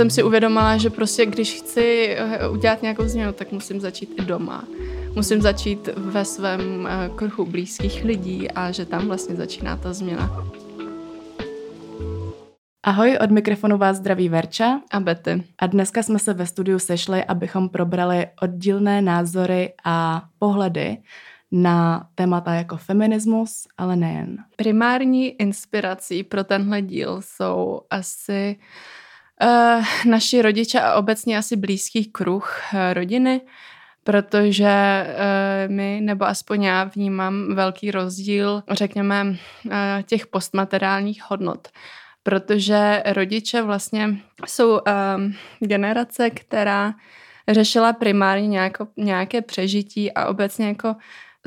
jsem si uvědomila, že prostě když chci eh, udělat nějakou změnu, tak musím začít i doma. Musím začít ve svém eh, kruhu blízkých lidí a že tam vlastně začíná ta změna. Ahoj, od mikrofonu vás zdraví Verča a Betty. A dneska jsme se ve studiu sešli, abychom probrali oddílné názory a pohledy na témata jako feminismus, ale nejen. Primární inspirací pro tenhle díl jsou asi uh, naši rodiče a obecně asi blízký kruh uh, rodiny, protože uh, my, nebo aspoň já vnímám velký rozdíl, řekněme, uh, těch postmateriálních hodnot protože rodiče vlastně jsou generace, která řešila primárně nějako, nějaké přežití a obecně jako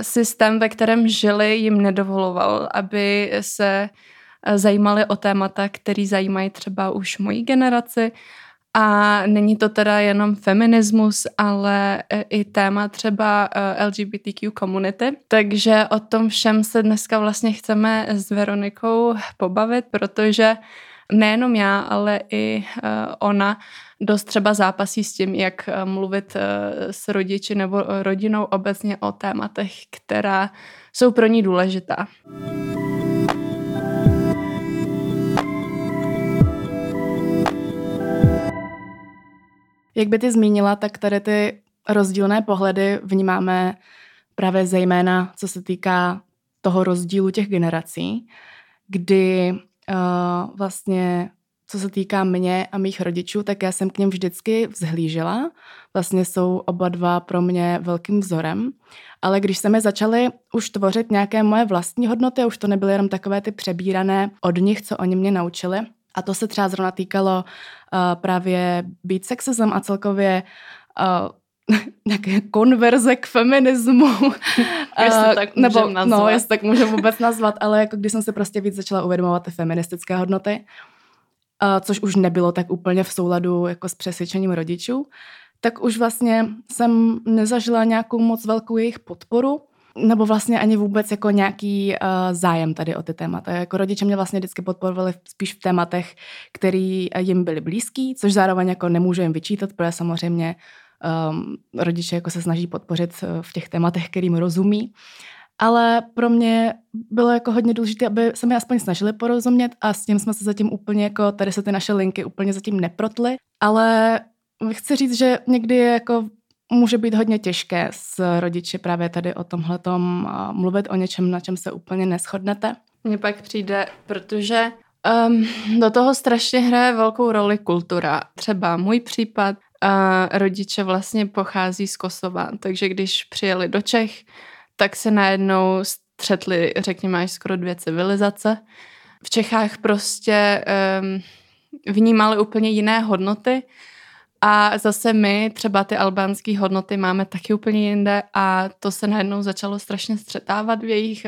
systém, ve kterém žili, jim nedovoloval, aby se eh, zajímali o témata, které zajímají třeba už mojí generaci. A není to teda jenom feminismus, ale eh, i téma třeba eh, LGBTQ komunity. Takže o tom všem se dneska vlastně chceme s Veronikou pobavit, protože nejenom já, ale i ona dost třeba zápasí s tím, jak mluvit s rodiči nebo rodinou obecně o tématech, která jsou pro ní důležitá. Jak by ty zmínila, tak tady ty rozdílné pohledy vnímáme právě zejména, co se týká toho rozdílu těch generací, kdy uh, vlastně co se týká mě a mých rodičů, tak já jsem k něm vždycky vzhlížela. Vlastně jsou oba dva pro mě velkým vzorem. Ale když se mi začaly už tvořit nějaké moje vlastní hodnoty, už to nebyly jenom takové ty přebírané od nich, co oni mě naučili, a to se třeba zrovna týkalo uh, právě být sexism a celkově uh, nějaké konverze k feminismu. jestli tak nebo, no, nazvat. No, jestli tak můžu vůbec nazvat, ale jako když jsem se prostě víc začala uvědomovat ty feministické hodnoty, což už nebylo tak úplně v souladu jako s přesvědčením rodičů, tak už vlastně jsem nezažila nějakou moc velkou jejich podporu, nebo vlastně ani vůbec jako nějaký uh, zájem tady o ty témata. Jako rodiče mě vlastně vždycky podporovali spíš v tématech, který jim byly blízký, což zároveň jako nemůžu jim vyčítat, protože samozřejmě um, rodiče jako se snaží podpořit eh, v těch tématech, kterým rozumí ale pro mě bylo jako hodně důležité, aby se mi aspoň snažili porozumět a s tím jsme se zatím úplně jako, tady se ty naše linky úplně zatím neprotly, ale chci říct, že někdy je jako může být hodně těžké s rodiči právě tady o tomhletom mluvit o něčem, na čem se úplně neschodnete. Mně pak přijde, protože um, do toho strašně hraje velkou roli kultura. Třeba můj případ, uh, rodiče vlastně pochází z Kosova, takže když přijeli do Čech, tak se najednou střetly, řekněme, až skoro dvě civilizace. V Čechách prostě um, vnímali úplně jiné hodnoty a zase my třeba ty albánské hodnoty máme taky úplně jinde a to se najednou začalo strašně střetávat v jejich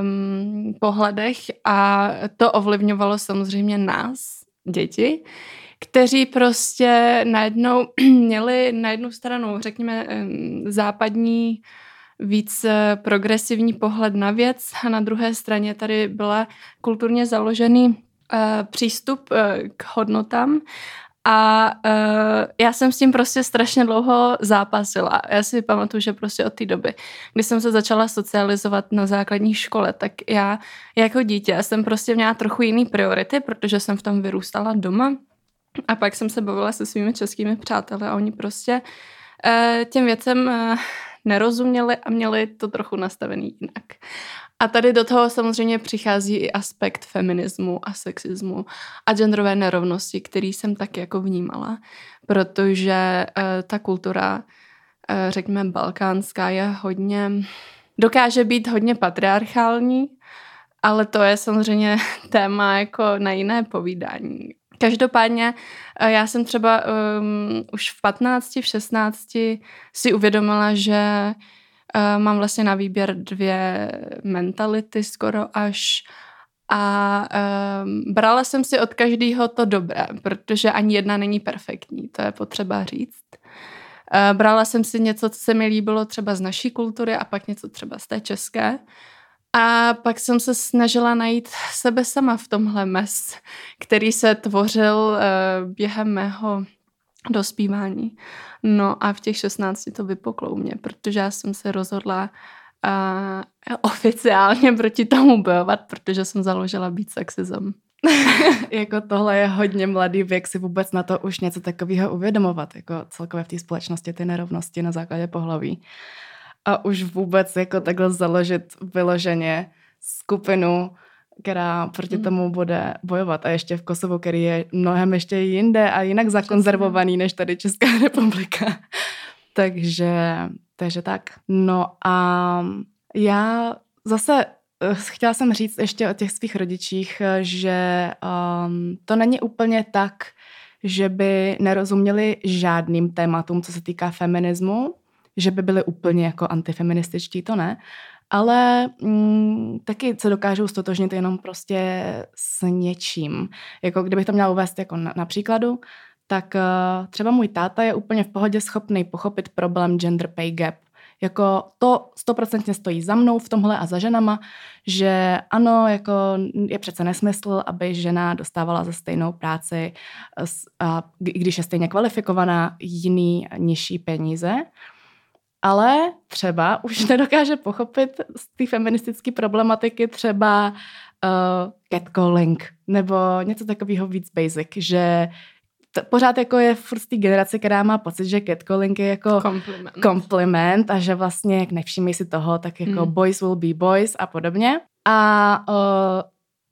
um, pohledech a to ovlivňovalo samozřejmě nás, děti, kteří prostě najednou měli na jednu stranu, řekněme, západní víc eh, progresivní pohled na věc a na druhé straně tady byla kulturně založený uh, přístup k hodnotám a uh, já jsem s tím prostě strašně dlouho zápasila. Já si pamatuju, že prostě od té doby, kdy jsem se začala socializovat na základní škole, tak já jako dítě jsem prostě měla trochu jiný priority, protože jsem v tom vyrůstala doma. A pak jsem se bavila se svými českými přáteli a oni prostě uh, těm věcem uh, nerozuměli a měli to trochu nastavený jinak. A tady do toho samozřejmě přichází i aspekt feminismu a sexismu a genderové nerovnosti, který jsem taky jako vnímala, protože uh, ta kultura, uh, řekněme, balkánská je hodně, dokáže být hodně patriarchální, ale to je samozřejmě téma jako na jiné povídání. Každopádně eh, já jsem třeba um, už v 15, v 16 si uvědomila, že uh, mám vlastně na výběr dvě mentality skoro až a um, brala jsem si od každého to dobré, protože ani jedna není perfektní, to je potřeba říct. Uh, brala jsem si něco, co se mi líbilo třeba z naší kultury a pak něco třeba z té české. A pak jsem se snažila najít sebe sama v tomhle mes, který se tvořil uh, během mého dospívání. No a v těch 16 to vypoklo mě, protože já jsem se rozhodla uh, oficiálně proti tomu bojovat, protože jsem založila být sexism. jako tohle je hodně mladý věk si vůbec na to už něco takového uvědomovat, jako celkově v té společnosti ty nerovnosti na základě pohlaví. A už vůbec jako takhle založit vyloženě skupinu, která proti mm. tomu bude bojovat. A ještě v Kosovu, který je mnohem ještě jinde a jinak zakonzervovaný než tady Česká republika. takže, takže tak. No a já zase Eh, chtěla jsem říct ještě o těch svých rodičích, eh, že um, to není úplně tak, že by nerozuměli žádným tématům, co se týká feminismu, že by byli úplně jako antifeminističtí, to ne, ale mm, taky se dokážou stotožnit jenom prostě s něčím. Jako kdybych to měla uvést jako na, na příkladu, tak uh, třeba můj táta je úplně v pohodě schopný pochopit problém gender pay gap – jako to stoprocentně stojí za mnou v tomhle a za ženama, že ano, jako je přece nesmysl, aby žena dostávala za stejnou práci, a když je stejně kvalifikovaná, jiný nižší peníze. Ale třeba už nedokáže pochopit z té feministické problematiky třeba uh, catcalling nebo něco takového víc basic, že to pořád jako je furt té generace, která má pocit, že catcalling je jako kompliment. kompliment a že vlastně, jak nevšimí si toho, tak jako hmm. boys will be boys a podobně. A uh,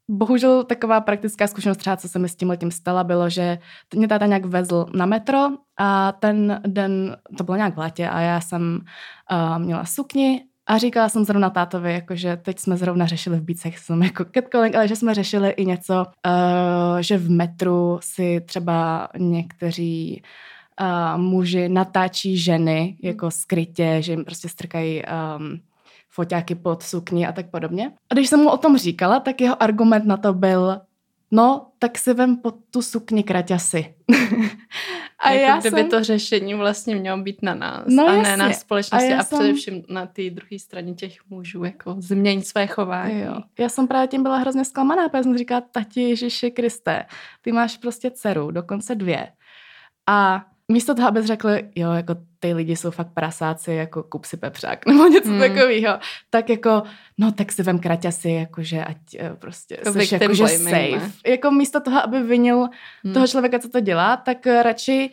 bohužel taková praktická zkušenost třeba, co se mi s tím letím stala, bylo, že mě táta nějak vezl na metro a ten den, to bylo nějak v létě a já jsem uh, měla sukni a říkala jsem zrovna tátovi, jako, že teď jsme zrovna řešili v Beat jsem jako catcalling, ale že jsme řešili i něco, uh, že v metru si třeba někteří uh, muži natáčí ženy jako skrytě, že jim prostě strkají um, foťáky pod sukni a tak podobně. A když jsem mu o tom říkala, tak jeho argument na to byl, no, tak si vem pod tu sukni kraťasy. A jako já kdyby jsem... to řešení vlastně mělo být na nás no, a jasně. ne na společnosti a, a jsem... především na té druhé straně těch mužů, jako změnit své chování. Jo. Já jsem právě tím byla hrozně zklamaná, protože jsem říkala, tati Ježiši Kriste, ty máš prostě dceru, dokonce dvě. A místo toho, abys řekl, jo, jako ty lidi jsou fakt prasáci, jako kup si pepřák nebo něco hmm. takového, tak jako, no tak si vem kraťasy, jakože ať eh, prostě jako jsi jakože safe. Jako místo toho, aby vinil hmm. toho člověka, co to dělá, tak radši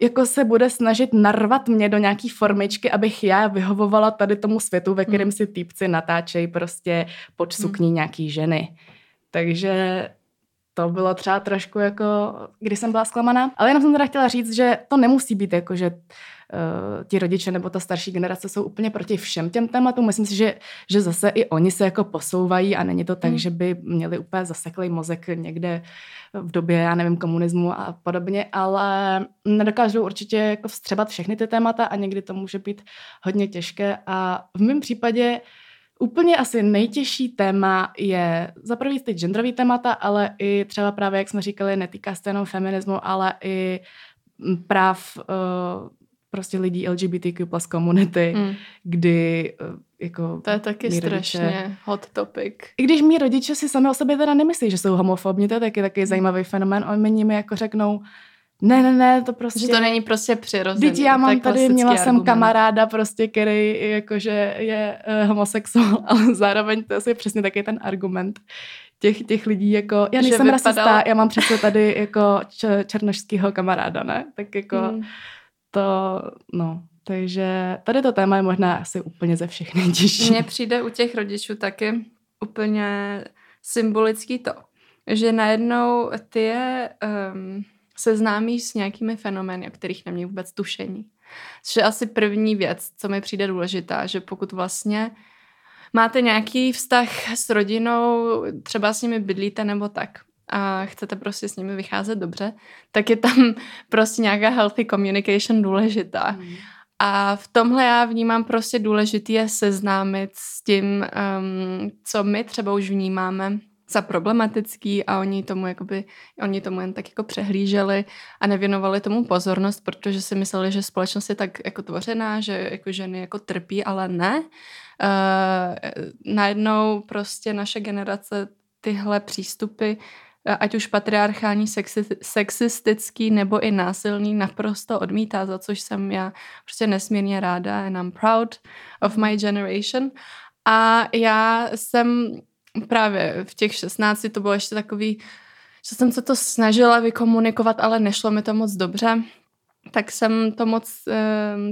jako se bude snažit narvat mě do nějaký formičky, abych já vyhovovala tady tomu světu, ve kterém hmm. si týpci natáčejí prostě pod sukní hmm. nějaký ženy. Takže to bylo třeba trošku jako, když jsem byla zklamaná. Ale jenom jsem teda chtěla říct, že to nemusí být jako, že ti rodiče nebo ta starší generace jsou úplně proti všem těm tématům. Myslím si, že, že zase i oni se jako posouvají a není to tak, hmm. že by měli úplně zaseklý mozek někde v době, já nevím, komunismu a podobně, ale nedokážou určitě jako vstřebat všechny ty témata a někdy to může být hodně těžké a v mém případě Úplně asi nejtěžší téma je za prvý ty genderový témata, ale i třeba právě, jak jsme říkali, netýká se jenom feminismu, ale i práv uh, prostě lidí LGBTQ plus komunity, mm. kdy uh, jako... To je taky strašně rodiče, hot topic. I když mý rodiče si sami o sobě teda nemyslí, že jsou homofobní, to je taky taky zajímavý fenomén. Oni mi jako řeknou, ne, ne, ne, to prostě... Že to není prostě přirozené. Teď já mám tady, měla argument. jsem kamaráda prostě, který jakože je uh, homosexuál, ale zároveň to je přesně taky ten argument těch, těch lidí, jako, já nejsem vypadal... rasista, já mám přece tady jako č- kamaráda, ne? Tak jako hmm. To, no, takže tady to téma je možná asi úplně ze všech nejtěžší. Mně přijde u těch rodičů taky úplně symbolický to, že najednou ty je um, seznámíš s nějakými fenomény, o kterých nemějí vůbec tušení. Což je asi první věc, co mi přijde důležitá, že pokud vlastně máte nějaký vztah s rodinou, třeba s nimi bydlíte nebo tak, a chcete prostě s nimi vycházet dobře, tak je tam prostě nějaká healthy communication důležitá. Mm. A v tomhle já vnímám prostě důležitý je seznámit s tím, um, co my třeba už vnímáme za problematický a oni tomu, jakoby, oni tomu jen tak jako přehlíželi a nevěnovali tomu pozornost, protože si mysleli, že společnost je tak jako tvořená, že jako ženy jako trpí, ale ne. Uh, najednou prostě naše generace tyhle přístupy ať už patriarchální, sexi, sexistický nebo i násilný, naprosto odmítá, za což jsem já prostě nesmírně ráda and I'm proud of my generation. A já jsem právě v těch 16 to bylo ještě takový, že jsem se to snažila vykomunikovat, ale nešlo mi to moc dobře tak jsem to moc,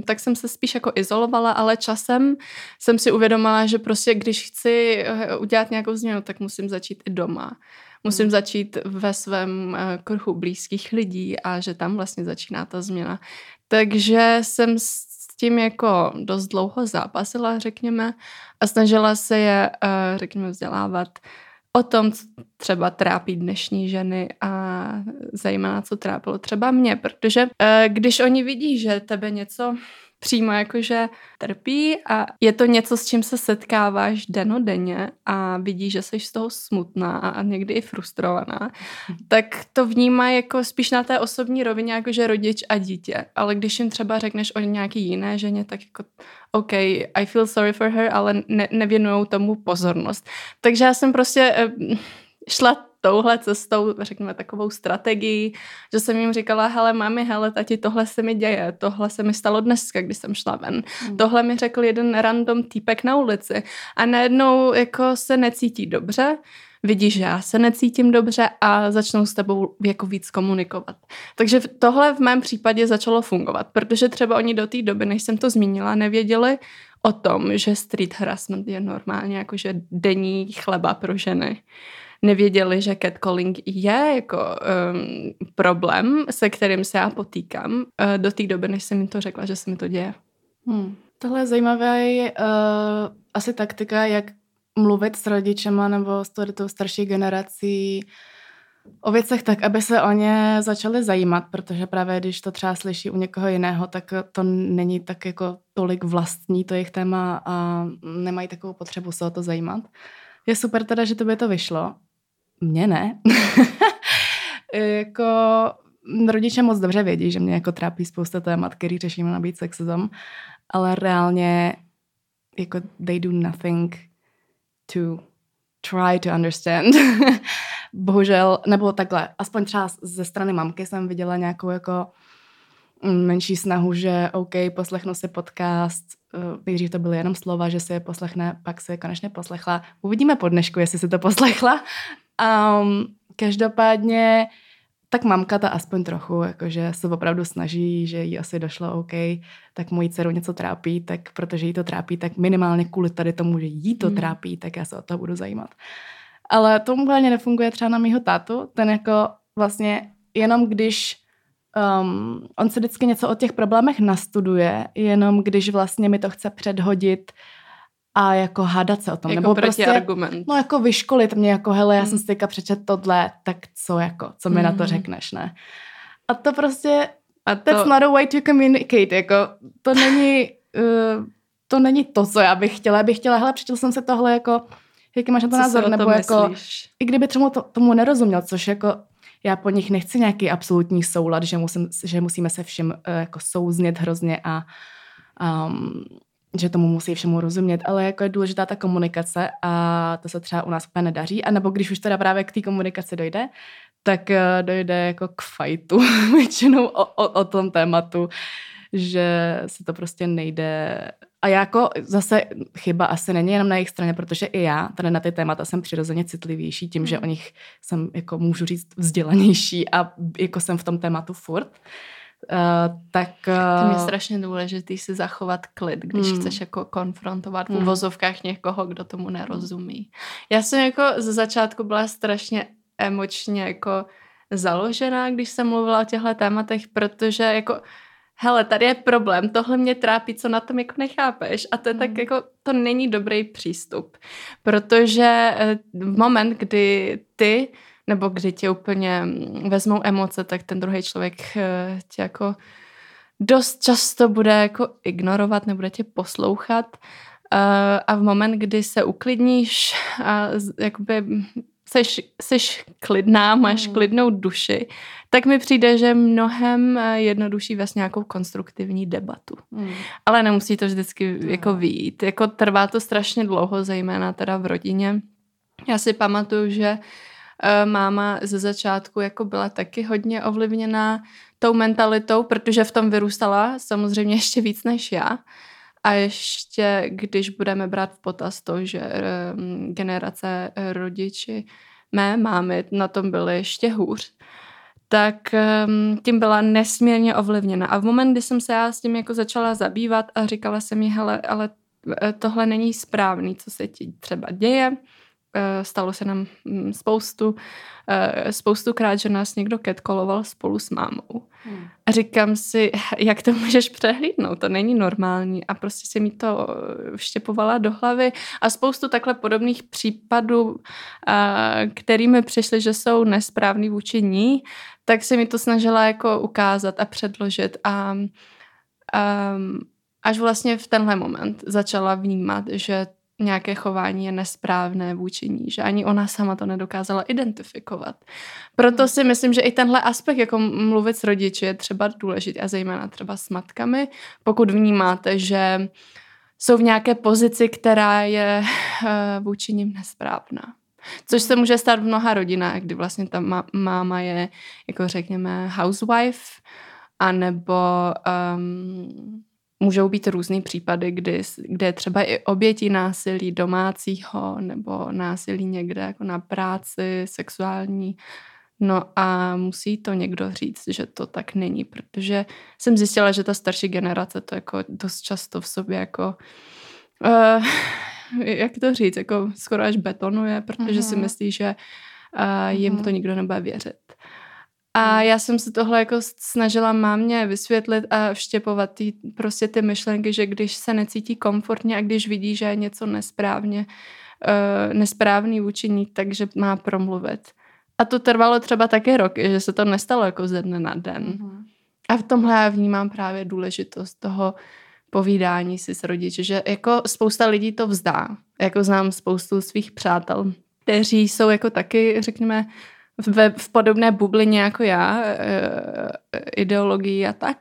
tak jsem se spíš jako izolovala, ale časem jsem si uvědomila, že prostě když chci eh, udělat nějakou změnu, tak musím začít i doma. Musím hmm. začít ve svém eh, kruhu blízkých lidí a že tam vlastně začíná ta změna. Takže jsem s tím jako dost dlouho zápasila, řekněme, a snažila se je, eh, řekněme, vzdělávat o tom, co třeba trápí dnešní ženy a zajímá, co trápilo třeba mě, protože eh, když oni vidí, že tebe něco přímo jakože trpí a je to něco, s čím se setkáváš denodenně a vidíš, že jsi z toho smutná a někdy i frustrovaná, tak to vnímá jako spíš na té osobní rovině jakože rodič a dítě. Ale když jim třeba řekneš o nějaký jiné ženě, tak jako OK, I feel sorry for her, ale ne, nevěnují tomu pozornost. Takže já jsem prostě eh, šla touhle cestou, řekněme, takovou strategii, že jsem jim říkala, hele mami, hele tati, tohle se mi děje, tohle se mi stalo dneska, když jsem šla ven. Mm. Tohle mi řekl jeden random týpek na ulici a najednou jako se necítí dobře, vidí, že já se necítím dobře a začnou s tebou jako víc komunikovat. Takže tohle v mém případě začalo fungovat, protože třeba oni do té doby, než jsem to zmínila, nevěděli o tom, že street harassment je normálně jakože denní chleba pro ženy nevěděli, že catcalling je jako um, problém, se kterým se já potýkám uh, do té doby, než jsem mi to řekla, že se mi to děje. Hmm. Tohle je zajímavé, uh, asi taktika, jak mluvit s rodičema nebo s tou starší generací o věcech tak, aby se o ně začali zajímat, protože právě když to třeba slyší u někoho jiného, tak to není tak jako tolik vlastní to jejich téma a nemají takovou potřebu se o to zajímat. Je super teda, že to by to vyšlo. Mně ne. jako rodiče moc dobře vědí, že mě jako trápí spousta témat, který řešíme na být sexism, ale reálně jako they do nothing to try to understand. Bohužel, nebo takhle, aspoň třeba ze strany mamky jsem viděla nějakou jako menší snahu, že OK, poslechnu si podcast, uh, nejdřív to byly jenom slova, že si je poslechne, pak se je konečně poslechla. Uvidíme po dnešku, jestli si to poslechla, Um, každopádně tak mamka ta aspoň trochu, jakože se opravdu snaží, že jí asi došlo OK, tak mojí dceru něco trápí, tak protože jí to trápí, tak minimálně kvůli tady tomu, že jí to hmm. trápí, tak já se o to budu zajímat. Ale to úplně nefunguje třeba na mýho tátu, ten jako vlastně jenom když um, on se vždycky něco o těch problémech nastuduje, jenom když vlastně mi to chce předhodit a jako hádat se o tom. Jako nebo prostě, argument. No jako vyškolit mě, jako hele, já mm. jsem si teďka přečet tohle, tak co jako, co mi mm. na to hmm. řekneš, ne? A to prostě, a to... that's not a way to communicate, jako to není, uh, to není to, co já bych chtěla. Já bych chtěla, hele, přečetl jsem se tohle, jako, jaký máš na to co názor, nebo jako, myslíš? i kdyby třeba to, tomu nerozuměl, což jako já po nich nechci nějaký absolutní soulad, že, musím, že musíme se všem uh, jako souznět hrozně a um, že tomu musí všemu rozumět, ale jako je důležitá ta komunikace a to se třeba u nás úplně nedaří. A nebo když už teda právě k té komunikaci dojde, tak eh, dojde jako k fajtu většinou o, o, o tom tématu, že se to prostě nejde. A já jako zase chyba asi není jenom na jejich straně, protože i já tady na ty témata jsem přirozeně citlivější tím, mm. že o nich jsem jako můžu říct vzdělanější a jako jsem v tom tématu furt. Uh, tak... Uh, to je strašně důležité si zachovat klid, když hmm. chceš jako konfrontovat v hmm. uvozovkách někoho, kdo tomu nerozumí. Já jsem jako ze začátku byla strašně emočně jako založená, když jsem mluvila o těchto tématech, protože jako hele, tady je problém, tohle mě trápí, co na tom jako nechápeš. A to je hmm. tak jako, to není dobrý přístup. Protože eh, v moment, kdy ty nebo kdy tě úplně vezmou emoce, tak ten druhý člověk eh, tě jako dost často bude jako ignorovat, nebude tě poslouchat eh, a v moment, kdy se uklidníš a jakoby seš, seš klidná, máš mm. klidnou duši, tak mi přijde, že mnohem eh, jednodušší vést nějakou konstruktivní debatu. Mm. Ale nemusí to vždycky no. jako výjít. Jako trvá to strašně dlouho, zejména teda v rodině. Já si pamatuju, že uh, máma ze začátku jako byla taky hodně ovlivněná tou mentalitou, protože v tom vyrůstala samozřejmě ještě víc než já. A ještě, když budeme brát v potaz to, že um, generace rodiči mé mámy na tom byly ještě hůř, tak um, tím byla nesmírně ovlivněna. A v moment, kdy jsem se já s tím jako začala zabývat a říkala jsem mi, hele, ale eh, tohle není správný, co se ti třeba děje, Eh, stalo se nám mm, spoustu, eh, spoustu krát, že nás někdo ketkoloval spolu s mámou. Hmm. A říkám si, jak to můžeš přehlídnout, to není normální. A prostě si mi to vštěpovala do hlavy. A spoustu takhle podobných případů, eh, kterými přišly, že jsou nesprávný vůči ní, tak se mi to snažila jako ukázat a předložit. A, a až vlastně v tenhle moment začala vnímat, že nějaké chování je nesprávné vůči ní, že ani ona sama to nedokázala identifikovat. Proto si myslím, že i tenhle aspekt, jako mluvit s rodiči, je třeba důležitý a zejména třeba s matkami, pokud vnímáte, že jsou v nějaké pozici, která je eh, vůči ním nesprávná. Což se může stát v mnoha rodinách, kdy vlastně ta máma je, jako řekněme, housewife, anebo um, můžou být různý případy, kdy, kde třeba i oběti násilí domácího nebo násilí někde jako na práci, sexuální. No a musí to někdo říct, že to tak není, protože jsem zjistila, že ta starší generace to jako dost často v sobě jako uh, jak to říct, jako skoro až betonuje, protože uh-huh. si mhm. myslí, že uh, jim uh-huh. to nikdo nebude věřit. A hmm. já jsem se tohle jako snažila mámě vysvětlit a vštěpovat tý, prostě ty myšlenky, že když se necítí komfortně a když vidí, že je něco nesprávně, uh, nesprávný vůči ní, takže má promluvit. A to trvalo třeba taky rok, že se to nestalo jako ze dne na den. Mm-hmm. A v tomhle já vnímám právě důležitost toho povídání si s rodiči, že jako spousta lidí to vzdá. Jako znám spoustu svých přátel, kteří jsou jako taky, řekněme, ve, v podobné bublině jako já, e, ideologii a tak.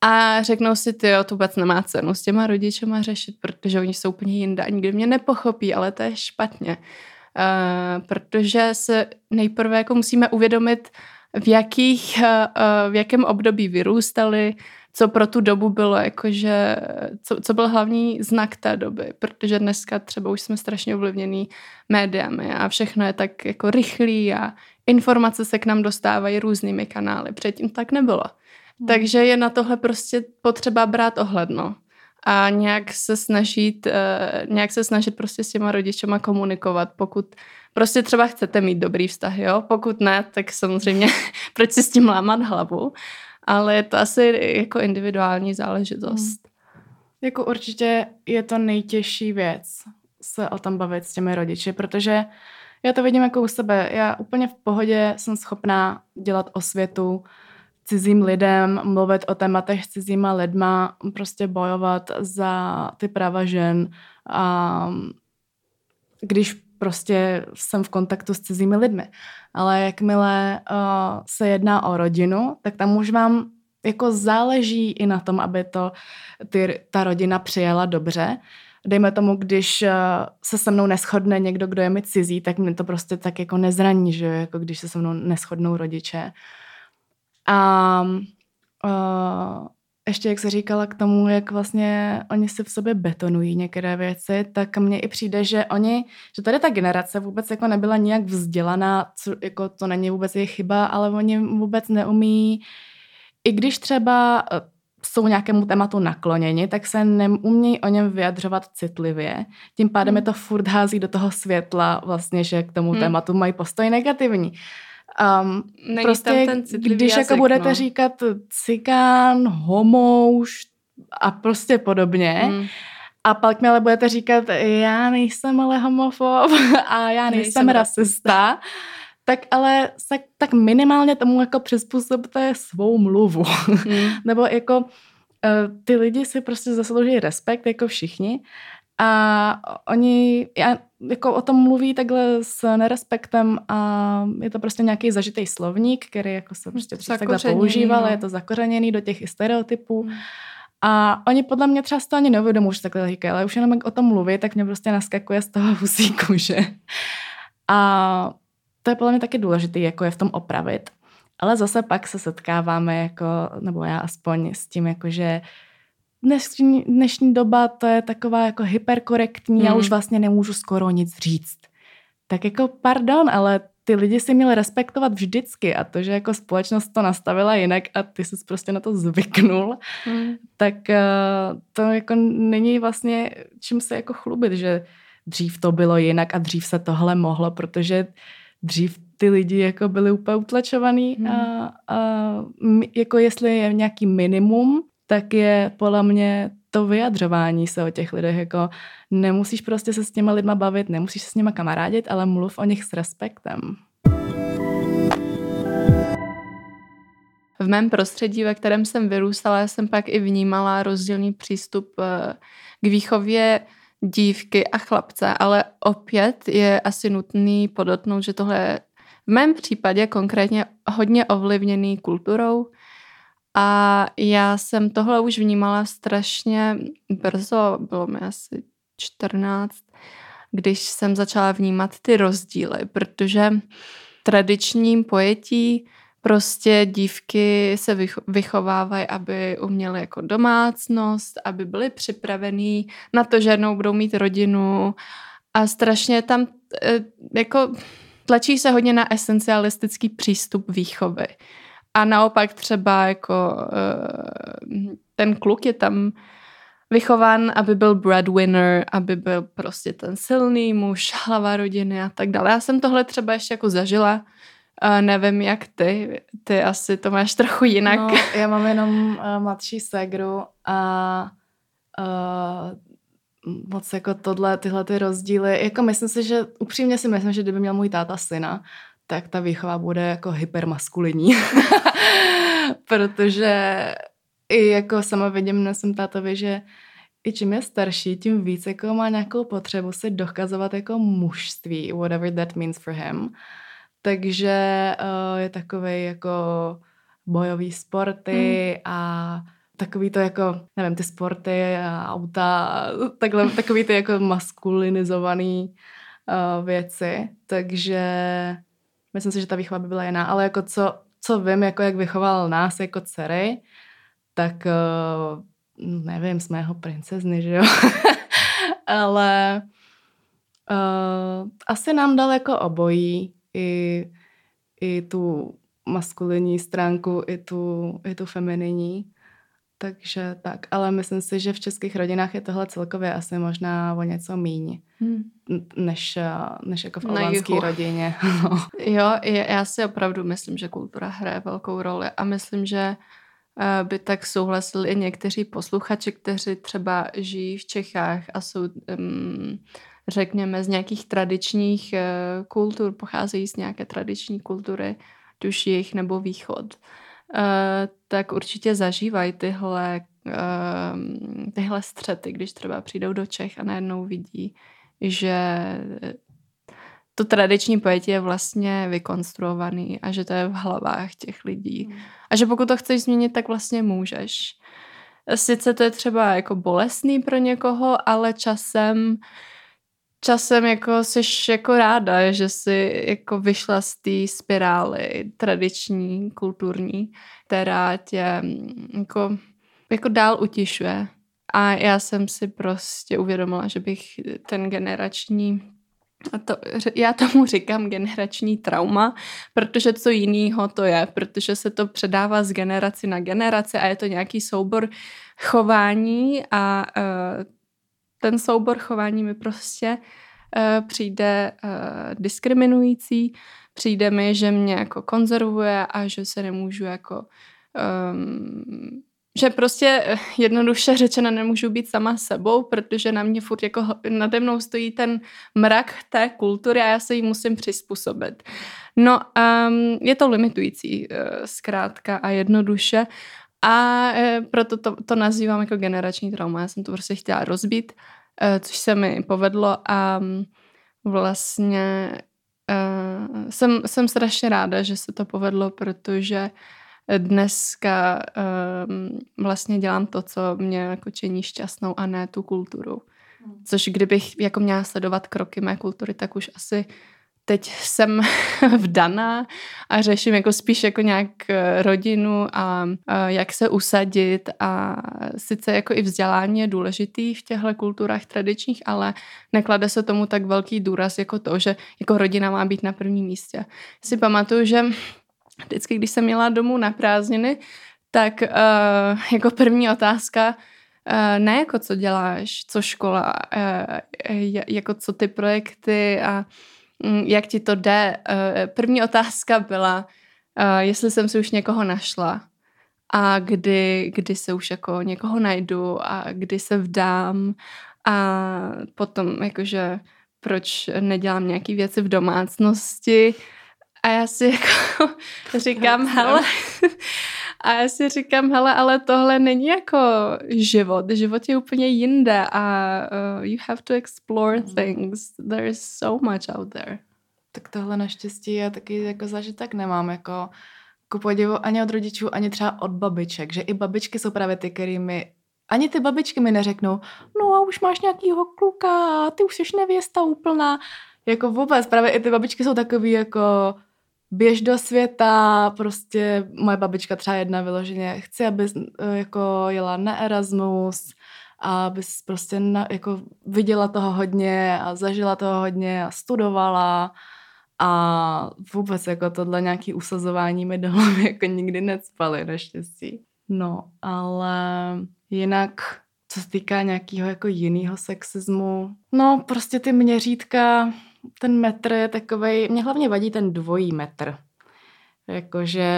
A řeknou si, ty to vůbec nemá cenu s těma rodičema řešit, protože oni jsou úplně jinde a nikdy mě nepochopí, ale to je špatně. E, protože se nejprve jako musíme uvědomit, v, jakých, e, v jakém období vyrůstali, co pro tu dobu bylo, jakože, co, co byl hlavní znak té doby, protože dneska třeba už jsme strašně ovlivněný médiami a všechno je tak jako rychlý a informace se k nám dostávají různými kanály. Předtím tak nebylo. Hmm. Takže je na tohle prostě potřeba brát ohledno a nějak se snažit, uh, nějak se snažit prostě s těma rodičema komunikovat, pokud prostě třeba chcete mít dobrý vztah, jo? Pokud ne, tak samozřejmě proč si s tím lámat hlavu, ale je to asi jako individuální záležitost. Hmm. Jako určitě je to nejtěžší věc se o tom bavit s těmi rodiči, protože já to vidím jako u sebe. Já úplně v pohodě jsem schopná dělat osvětu cizím lidem, mluvit o tématech s cizíma lidma, prostě bojovat za ty práva žen. A když prostě jsem v kontaktu s cizími lidmi. Ale jakmile uh, se jedná o rodinu, tak tam už vám jako záleží i na tom, aby to ty, ta rodina přijela dobře dejme tomu, když eh, se se mnou neschodne někdo, kdo je mi cizí, tak mě to prostě tak jako nezraní, že jako když se se mnou neschodnou rodiče. A uh, ještě jak se říkala k tomu, jak vlastně oni si v sobě betonují některé věci, tak mně i přijde, že oni, že tady ta generace vůbec jako nebyla nijak vzdělaná, co, jako to není vůbec jejich chyba, ale oni vůbec neumí, i když třeba eh, jsou nějakému tématu nakloněni, tak se neumějí o něm vyjadřovat citlivě. Tím pádem hmm. je to furt hází do toho světla, vlastně, že k tomu hmm. tématu mají postoj negativní. Um, Není prostě, tam ten když jazyk, jako budete no. říkat cikán, homouš a prostě podobně, hmm. a pak mi ale budete říkat, já nejsem ale homofob a já nejsem, nejsem rasista, tak ale tak, tak minimálně tomu jako přizpůsobte svou mluvu. Hmm. Nebo jako uh, ty lidi si prostě zaslouží respekt jako všichni A oni já, jako o tom mluví takhle s nerespektem a je to prostě nějaký zažitý slovník, který jako se prostě takhle používal, no. je to zakořeněný do těch stereotypů. Hmm. A oni podle mě třeba to ani neuvědomují, že takhle říkají, ale už jenom jak o tom mluví, tak mě prostě naskakuje z toho husí kůže. A to je podle mě taky důležité, jako je v tom opravit. Ale zase pak se setkáváme, jako, nebo já aspoň s tím, jako že dnešní, dnešní doba to je taková jako hyperkorektní, hmm. já už vlastně nemůžu skoro nic říct. Tak jako pardon, ale ty lidi si měli respektovat vždycky a to, že jako společnost to nastavila jinak a ty jsi prostě na to zvyknul, hmm. tak uh, to jako není vlastně čím se jako chlubit, že dřív to bylo jinak a dřív se tohle mohlo, protože dřív ty lidi jako byli úplně utlačovaný hmm. a, a jako jestli je nějaký minimum, tak je podle mě to vyjadřování se o těch lidech, jako nemusíš prostě se s těma lidma bavit, nemusíš se s nima kamarádit, ale mluv o nich s respektem. V mém prostředí, ve kterém jsem vyrůstala, jsem pak i vnímala rozdílný přístup eh, k výchově dívky a chlapce, ale opět je asi nutný podotnout, že tohle je v mém případě konkrétně hodně ovlivněný kulturou, a já jsem tohle už vnímala strašně brzo, bylo mi asi 14, když jsem začala vnímat ty rozdíly, protože tradičním pojetí prostě dívky se vychovávají, aby uměly jako domácnost, aby byly připravený na to, že jednou budou mít rodinu a strašně tam eh, jako tlačí se hodně na esencialistický přístup výchovy. A naopak třeba jako uh, ten kluk je tam vychován, aby byl breadwinner, aby byl prostě ten silný muž, hlava rodiny a tak dále. Já jsem tohle třeba ještě jako zažila, uh, nevím jak ty, ty asi to máš trochu jinak. No, já mám jenom uh, mladší segru a uh, moc jako tohle, tyhle ty rozdíly, jako myslím si, že upřímně si myslím, že kdyby měl můj táta syna, tak ta výchova bude jako hypermaskulinní. Protože i jako sama vidím na svém tátovi, že i čím je starší, tím víc jako má nějakou potřebu se dokazovat jako mužství, whatever that means for him. Takže uh, je takový jako bojový sporty hmm. a takový to jako, nevím, ty sporty a auta, takhle, takový ty jako maskulinizovaný uh, věci. Takže Myslím si, že ta výchova by byla jiná, ale jako co, co vím, jako jak vychoval nás jako dcery, tak uh, nevím, jsme jeho princezny, že jo? ale uh, asi nám dal jako obojí i, i tu maskulinní stránku, i tu, i tu femininní. Takže tak, ale myslím si, že v českých rodinách je tohle celkově asi možná o něco míň, hmm. než, než jako v albánské rodině. No. jo, já si opravdu myslím, že kultura hraje velkou roli a myslím, že eh, by tak souhlasili i někteří posluchači, kteří třeba žijí v Čechách a jsou, um, řekněme, z nějakých tradičních uh, kultur, pocházejí z nějaké tradiční kultury, už jich nebo východ. Uh, tak určitě zažívají tyhle, uh, tyhle střety, když třeba přijdou do Čech a najednou vidí, že to tradiční pojetí je vlastně vykonstruovaný a že to je v hlavách těch lidí. Hmm. A že pokud to chceš změnit, tak vlastně můžeš. Sice to je třeba jako bolestný pro někoho, ale časem časem jako jsi jako ráda, že jsi jako vyšla z té spirály tradiční, kulturní, která tě mm, jako, jako dál utišuje. A já jsem si prostě uvědomila, že bych ten generační a to, já tomu říkám generační trauma, protože co jiného to je, protože se to předává z generaci na generaci a je to nějaký soubor chování a uh, ten soubor chování mi prostě uh, přijde uh, diskriminující, přijde mi, že mě jako konzervuje a že se nemůžu jako um, že prostě eh, jednoduše řečeno nemůžu být sama sebou, protože na mě furt jako nade mnou stojí ten mrak té kultury a já se jí musím přizpůsobit. No, um, je to limitující zkrátka a jednoduše a uh, proto to, to nazývám jako generační trauma. Já jsem to prostě chtěla rozbít což se mi povedlo a mm, vlastně uh, jsem, jsem strašně ráda, že se to povedlo, protože dneska um, vlastně dělám to, co mě jako činí šťastnou a ne tu kulturu. Hmm. Což kdybych jako měla sledovat kroky mé kultury, tak už asi teď jsem vdaná a řeším jako spíš jako nějak eh, rodinu a, a jak se usadit a sice jako i vzdělání je důležitý v těchto kulturách tradičních, ale neklade se tomu tak velký důraz jako to, že jako rodina má být na prvním místě. Si pamatuju, že vždycky, když jsem měla domů na prázdniny, tak uh, jako první otázka, ne jako co děláš, co škola, jako co ty projekty a jak ti to jde. Uh, první otázka byla, uh, jestli jsem si už někoho našla a kdy, kdy se už jako někoho najdu a kdy se vdám a potom jakože proč nedělám nějaké věci v domácnosti a já si jako říkám, hele, a já si říkám, hele, ale tohle není jako život. Život je úplně jinde a uh, you have to explore mm. things. There is so much out there. Tak tohle naštěstí já taky jako zažitek nemám, jako ku podivu ani od rodičů, ani třeba od babiček, že i babičky jsou právě ty, kterými ani ty babičky mi neřeknou, no a už máš nějakýho kluka, ty už jsi nevěsta úplná. Jako vůbec, právě i ty babičky jsou takový jako, běž do světa, prostě moje babička třeba jedna vyloženě, chci, aby eh, jako jela na Erasmus, a abys prostě na, jako viděla toho hodně a zažila toho hodně a studovala a vůbec jako tohle nějaký usazování mi do hlavy jako nikdy necpaly naštěstí. No, ale jinak co se týká nějakého jako jiného sexismu, no prostě ty měřítka, ten metr je takový, mě hlavně vadí ten dvojí metr. Jakože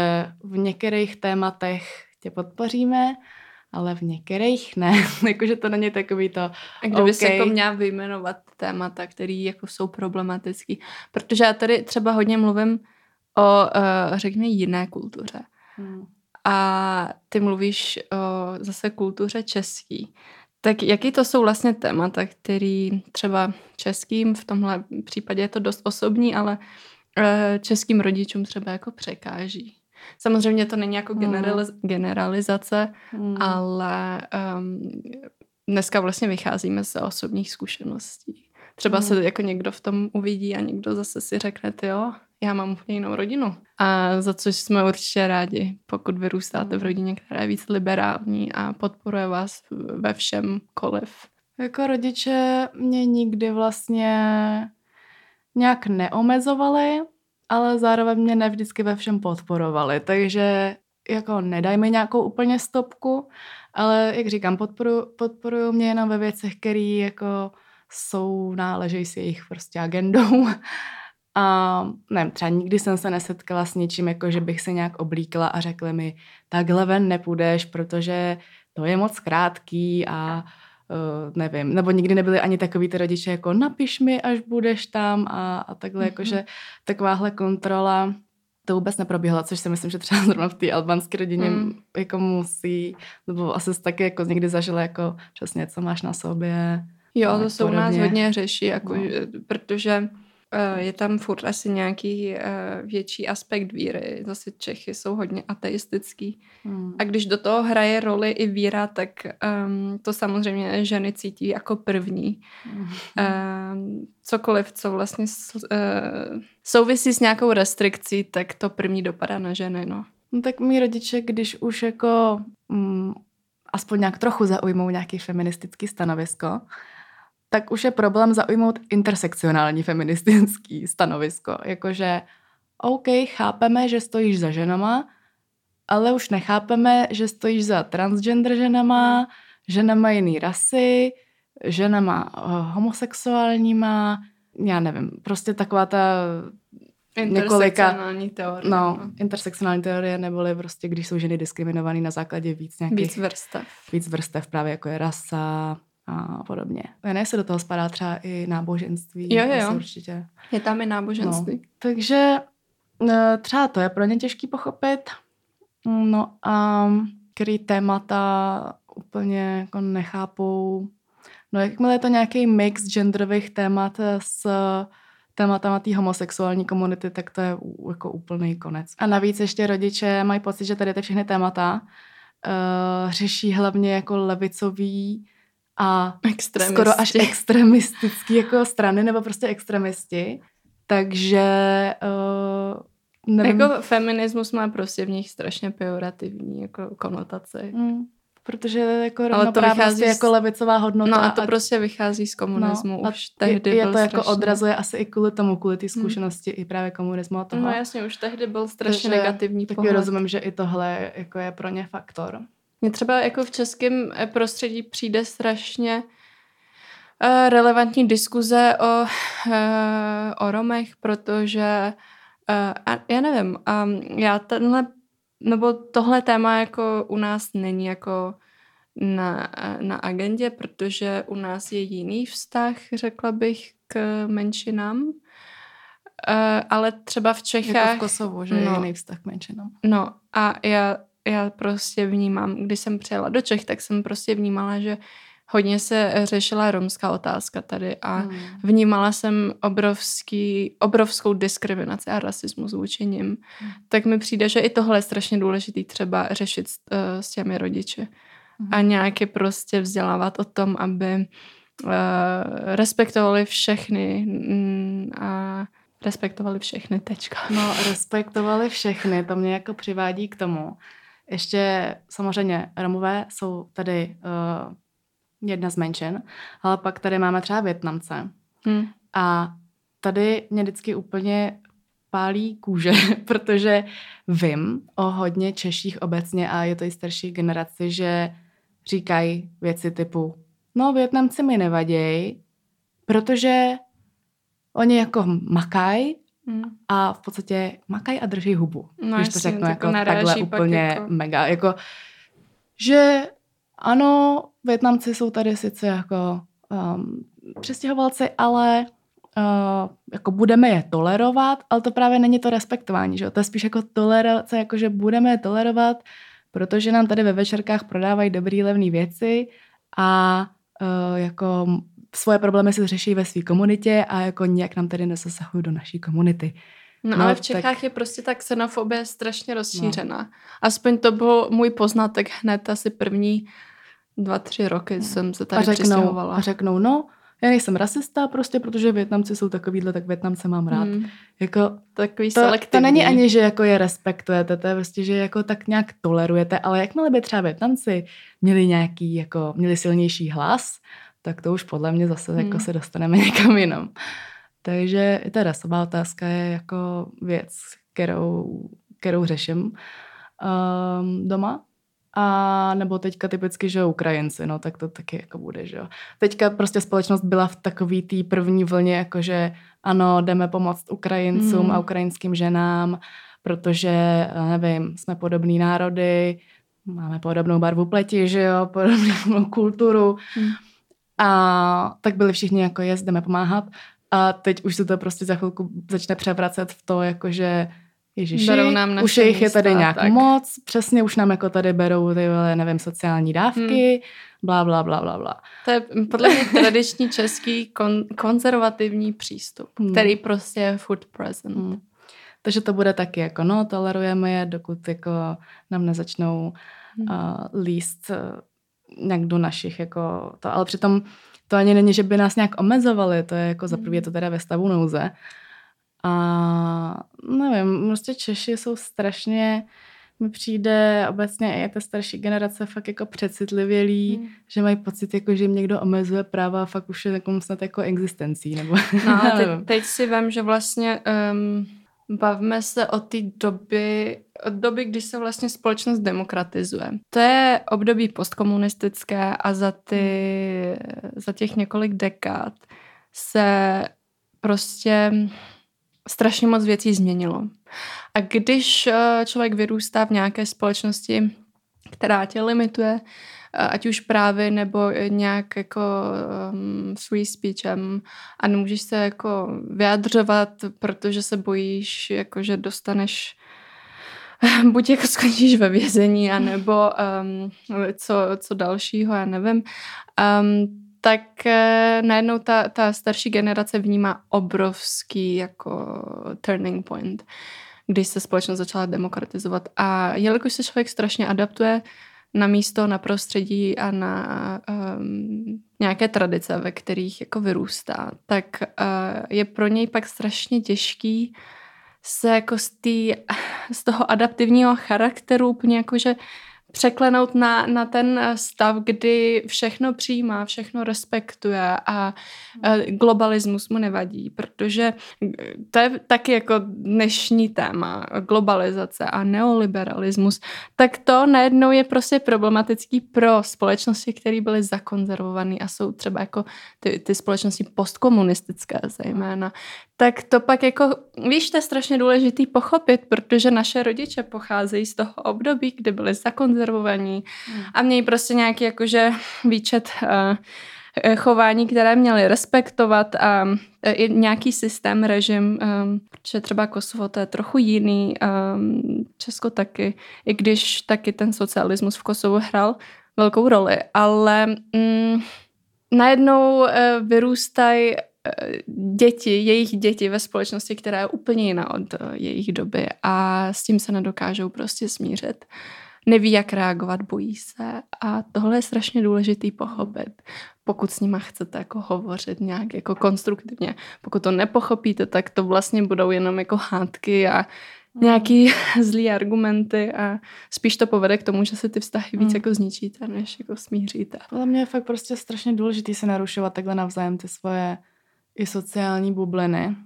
v některých tématech tě podpoříme, ale v některých ne. Jakože to není takový to, A kdyby okay. se jako měla vyjmenovat témata, které jako jsou problematický. Protože já tady třeba hodně mluvím o, uh, řekněme, jiné kultuře. Hmm. A ty mluvíš o zase kultuře český. Tak jaký to jsou vlastně témata, který třeba českým, v tomhle případě je to dost osobní, ale eh, českým rodičům třeba jako překáží? Samozřejmě to není jako generaliz- hmm. generalizace, hmm. ale um, dneska vlastně vycházíme z osobních zkušeností. Třeba hmm. se jako někdo v tom uvidí a někdo zase si řekne, ty jo, já mám úplně jinou rodinu. A za což jsme určitě rádi, pokud vyrůstáte v mm. rodině, která je víc liberální a podporuje vás ve všem koliv. Jako rodiče mě nikdy vlastně nějak neomezovali, ale zároveň mě nevždycky ve všem podporovali, takže jako nedaj mi nějakou úplně stopku, ale jak říkám, podporu, podporují mě jenom ve věcech, které jako jsou, náležejí si jejich prostě agendou a nevím, třeba nikdy jsem se nesetkala s něčím, jako že bych se nějak oblíkla a řekli mi, takhle ven nepůjdeš, protože to je moc krátký a uh, nevím, nebo nikdy nebyli ani takový ty rodiče jako napiš mi, až budeš tam a, a takhle, mm-hmm. jakože takováhle kontrola to vůbec neproběhla, což si myslím, že třeba zrovna v té albánské rodině mm. jako musí, nebo asi taky jako někdy zažila jako přesně, co máš na sobě. Jo, to se u nás hodně řeší, jako, no. protože je tam furt asi nějaký eh, větší aspekt víry. Zase Čechy jsou hodně ateistický. Hmm. A když do toho hraje roli i víra, tak um, to samozřejmě ženy cítí jako první. Hmm. Um, cokoliv, co vlastně uh, souvisí s nějakou restrikcí, tak to první dopadá na ženy, no. No tak mý rodiče, když už jako mm, aspoň nějak trochu zaujmou nějaký feministický stanovisko, tak už je problém zaujmout intersekcionální feministický stanovisko. Jakože, OK, chápeme, že stojíš za ženama, ale už nechápeme, že stojíš za transgender ženama, ženama jiný rasy, ženama uh, homosexuálníma, já nevím, prostě taková ta několika... teorie. No, no, intersekcionální teorie, neboli prostě, když jsou ženy diskriminované na základě víc nějakých... Víc vrstev. Víc vrstev, právě jako je rasa, a podobně. Ne, se do toho spadá třeba i náboženství. Jo, jo, jo. Určitě. Je tam i náboženství. No. Takže e, třeba to je pro ně těžký pochopit. No a který témata úplně jako nechápou. No jakmile je to nějaký mix genderových témat s tématama té homosexuální komunity, tak to je jako úplný konec. A navíc ještě rodiče mají pocit, že tady ty všechny témata uh, řeší hlavně jako levicový a skoro až extremistický jako strany nebo prostě extremisti. Takže uh, nevím. Jako feminismus má prostě v nich strašně pejorativní jako konotaci. Mm protože jako rovnoprávnost je jako levicová hodnota. No a to a, prostě vychází z komunismu no, už tehdy je, je to jako odrazuje asi i kvůli tomu, kvůli té hmm. zkušenosti hmm. i právě komunismu a toho. No jasně, už tehdy byl strašně Takže, negativní taky pohled. rozumím, že i tohle jako je pro ně faktor. Mně třeba jako v českém eh, prostředí přijde strašně uh, relevantní diskuze o, uh, o Romech, protože uh, já nevím, um, já tenhle nebo tohle téma jako u nás není jako na, na agendě, protože u nás je jiný vztah, řekla bych, k menšinám. Ale třeba v Čechách... Jako v Kosovu, že no, je jiný vztah k menšinám. No a já, já prostě vnímám, když jsem přijela do Čech, tak jsem prostě vnímala, že hodně se řešila romská otázka tady a hmm. vnímala jsem obrovský, obrovskou diskriminaci a rasismus vůči nim. Hmm. Tak mi přijde, že i tohle je strašně důležitý třeba řešit s, uh, s těmi rodiči. Hmm. A nějaké prostě vzdělávat o tom, aby uh, respektovali všechny mm, a respektovali všechny, tečka. No, respektovali všechny, to mě jako přivádí k tomu. Ještě samozřejmě Romové jsou tady uh, jedna z menšin, ale pak tady máme třeba Větnamce. Hmm. A tady mě vždycky úplně pálí kůže, protože vím o hodně Češích obecně a je to i starší generaci, že říkají věci typu no Větnamci mi nevadějí, protože oni jako makají hmm. a v podstatě makají a drží hubu. No, když to řeknu jako, jako takhle úplně jako... mega. Jako, že ano, Větnamci jsou tady sice jako um, přistěhovalci, ale uh, jako budeme je tolerovat, ale to právě není to respektování, že? to je spíš jako tolerace, jako že budeme je tolerovat, protože nám tady ve večerkách prodávají dobrý levné věci a uh, jako svoje problémy si řeší ve své komunitě a jako nějak nám tady nezasahují do naší komunity. No, no ale v Čechách tak... je prostě ta xenofobie strašně rozšířená. No. Aspoň to byl můj poznatek hned asi první dva, tři roky no. jsem se tady a řeknou, A řeknou, no, já nejsem rasista prostě, protože Větnamci jsou takovýhle, tak Větnamce mám rád. Hmm. Jako, Takový to, to není ani, že jako je respektujete, to je prostě, že jako tak nějak tolerujete, ale jakmile by třeba Větnamci měli nějaký, jako, měli silnější hlas, tak to už podle mě zase jako hmm. jako se dostaneme někam jinam. Takže i ta rasová otázka je jako věc, kterou, kterou řeším um, doma a nebo teďka typicky, že Ukrajinci, no tak to taky jako bude, že jo. Teďka prostě společnost byla v takový té první vlně, jakože ano, jdeme pomoct Ukrajincům mm. a ukrajinským ženám, protože, nevím, jsme podobný národy, máme podobnou barvu pleti, že jo, podobnou kulturu. Mm. A tak byli všichni jako jest, jdeme pomáhat. A teď už se to prostě za chvilku začne převracet v to, jakože Ježiši, nám už jich je tady nějak tak. moc, přesně už nám jako tady berou ty, nevím, sociální dávky, hmm. bla, bla, bla, bla, bla. To je podle mě tradiční český kon, konzervativní přístup, hmm. který prostě je food present. Hmm. Takže to bude taky jako, no, tolerujeme je, dokud jako nám nezačnou hmm. uh, líst uh, nějak do našich, jako to, ale přitom to ani není, že by nás nějak omezovali, to je jako za prvý je to teda ve stavu nouze, a nevím, prostě Češi jsou strašně, mi přijde obecně i ta starší generace fakt jako přecitlivělí, hmm. že mají pocit, jako, že jim někdo omezuje práva a fakt už je takovou snad jako existencí. Nebo, no teď, teď si vím, že vlastně um, bavíme se o té doby, od doby, kdy se vlastně společnost demokratizuje. To je období postkomunistické a za, ty, za těch několik dekád se prostě strašně moc věcí změnilo. A když eh, člověk vyrůstá v nějaké společnosti, která tě limituje, ať už právě nebo nějak jako um, free speechem a nemůžeš se jako vyjadřovat, protože se bojíš, jako že dostaneš buď jako skončíš ve vězení, anebo um, co, co dalšího, já nevím. Um, tak najednou ta, ta starší generace vnímá obrovský jako turning point, když se společnost začala demokratizovat. A jelikož se člověk strašně adaptuje na místo, na prostředí a na um, nějaké tradice, ve kterých jako vyrůstá, tak uh, je pro něj pak strašně těžký se jako z, tý, z toho adaptivního charakteru úplně jakože překlenout na, na ten stav, kdy všechno přijímá, všechno respektuje a globalismus mu nevadí, protože to je taky jako dnešní téma, globalizace a neoliberalismus, tak to najednou je prostě problematický pro společnosti, které byly zakonzervované a jsou třeba jako ty, ty společnosti postkomunistické zejména, tak to pak jako, víš, to je strašně důležitý pochopit, protože naše rodiče pocházejí z toho období, kdy byli zakonzervovaní hmm. a mějí prostě nějaký jakože výčet uh, chování, které měli respektovat a i nějaký systém, režim, um, protože třeba Kosovo to je trochu jiný, um, Česko taky, i když taky ten socialismus v Kosovu hrál velkou roli, ale um, najednou uh, vyrůstají děti, jejich děti ve společnosti, která je úplně jiná od eh, jejich doby a s tím se nedokážou prostě smířit. Neví, jak reagovat, bojí se a tohle je strašně důležitý pochopit, pokud s nima chcete jako hovořit nějak jako konstruktivně. Pokud to nepochopíte, tak to vlastně budou jenom jako hádky a nějaký zlý argumenty a spíš to povede k tomu, že se ty vztahy víc mm. jako zničíte, než jako smíříte. Podle mě je fakt prostě strašně důležité se narušovat takhle navzájem ty svoje i sociální bubliny.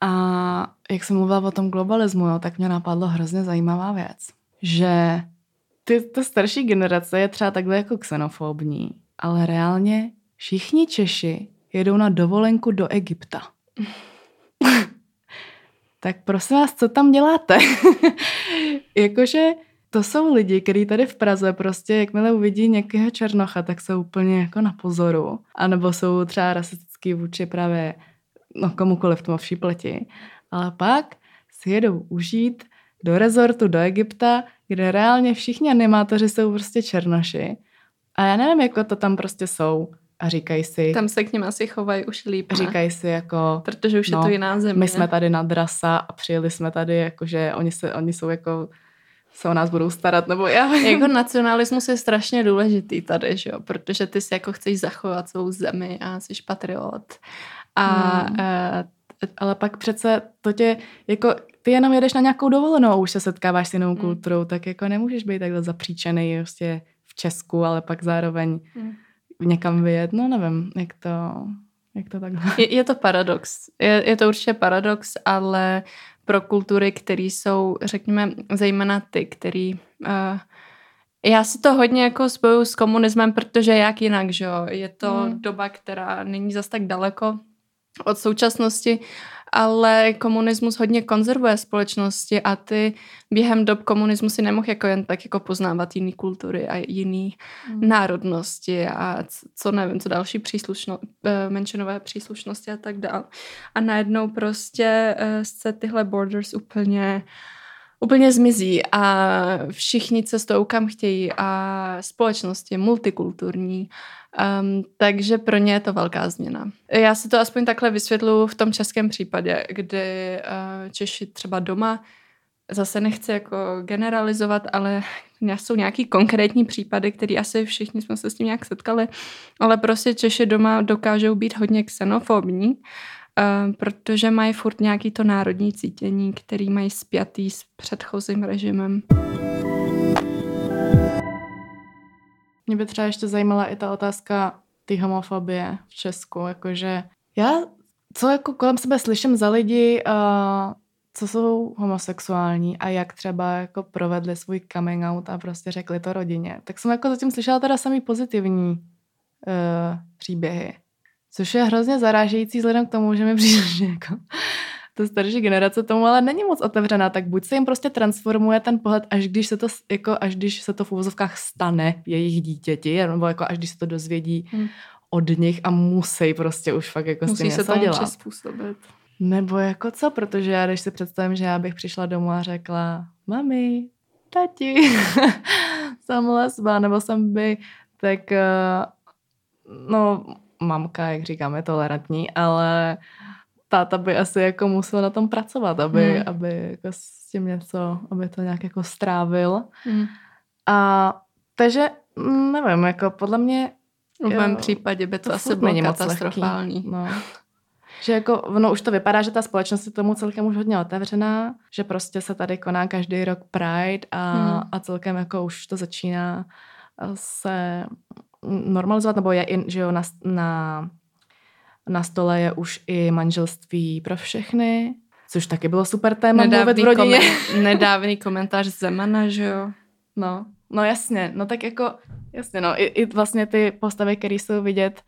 A jak jsem mluvila o tom globalismu, jo, tak mě napadlo hrozně zajímavá věc, že ty, ta starší generace je třeba takhle jako xenofobní, ale reálně všichni Češi jedou na dovolenku do Egypta. tak prosím vás, co tam děláte? Jakože to jsou lidi, kteří tady v Praze prostě, jakmile uvidí někého černocha, tak jsou úplně jako na pozoru. A nebo jsou třeba rasistický vůči právě no, komukoliv tmavší pleti. Ale pak si jedou užít do rezortu do Egypta, kde reálně všichni animátoři jsou prostě černoši. A já nevím, jako to tam prostě jsou. A říkají si... Tam se k ním asi chovají už líp, ne? Říkají si jako... Protože už no, je to jiná země. My jsme tady na drasa a přijeli jsme tady, jakože oni, se, oni jsou jako se o nás budou starat, nebo já. Jako nacionalismus je strašně důležitý tady, že jo? protože ty si jako chceš zachovat svou zemi a jsi patriot. A, hmm. a ale pak přece to tě, jako ty jenom jedeš na nějakou dovolenou a už se setkáváš s jinou hmm. kulturou, tak jako nemůžeš být takhle zapříčený prostě v Česku, ale pak zároveň hmm. někam vyjet, no nevím, jak to, jak to takhle. Je, je to paradox. Je, je to určitě paradox, ale pro kultury, které jsou, řekněme, zejména ty, který... Uh, já si to hodně jako spoju s komunismem, protože jak jinak, že jo? Je to hmm. doba, která není zas tak daleko od současnosti ale komunismus hodně konzervuje společnosti a ty během dob komunismu si nemohl jako jen tak jako poznávat jiný kultury a jiný mm. národnosti a co nevím, co další příslušno, eh, menšinové příslušnosti a tak dál. A najednou prostě eh, se tyhle borders úplně úplně zmizí a všichni cestou kam chtějí a společnost je multikulturní Um, takže pro ně je to velká změna. Já si to aspoň takhle vysvětluji v tom českém případě, kdy uh, Češi třeba doma, zase nechci jako generalizovat, ale jsou nějaký konkrétní případy, které asi všichni jsme se s tím nějak setkali, ale prostě Češi doma dokážou být hodně xenofobní, protože mají furt nějaký to národní cítění, který mají spjatý s předchozím režimem. Mě by třeba ještě zajímala i ta otázka ty homofobie v Česku, jakože já, co jako kolem sebe slyším za lidi, uh, co jsou homosexuální a jak třeba jako provedli svůj coming out a prostě řekli to rodině, tak jsem jako zatím slyšela teda samý pozitivní uh, příběhy. Což je hrozně zarážející vzhledem k tomu, že mi přijde, že jako ta starší generace tomu ale není moc otevřená, tak buď se jim prostě transformuje ten pohled, až když se to, jako, až když se to v úvozovkách stane jejich dítěti, nebo jako až když se to dozvědí hmm. od nich a musí prostě už fakt jako musí s tím se tomu dělat. přizpůsobit. Nebo jako co, protože já když si představím, že já bych přišla domů a řekla, mami, tati, jsem lesba, nebo jsem by, tak uh, no mamka, jak říkáme, tolerantní, ale táta by asi jako musel na tom pracovat, aby, hmm. aby jako s tím něco, aby to nějak jako strávil. Hmm. A takže mm, nevím, jako podle mě v mém případě by to, to asi bylo katastrofální. No. Že jako, no už to vypadá, že ta společnost je tomu celkem už hodně otevřená, že prostě se tady koná každý rok Pride a, hmm. a celkem jako už to začíná se normalizovat, nebo je, in, že jo, na, na, na stole je už i manželství pro všechny, což taky bylo super téma nedávný mluvit v rodině. Komen, nedávný komentář Zemana, že jo. No, no jasně, no tak jako, jasně, no, i, i vlastně ty postavy, které jsou vidět,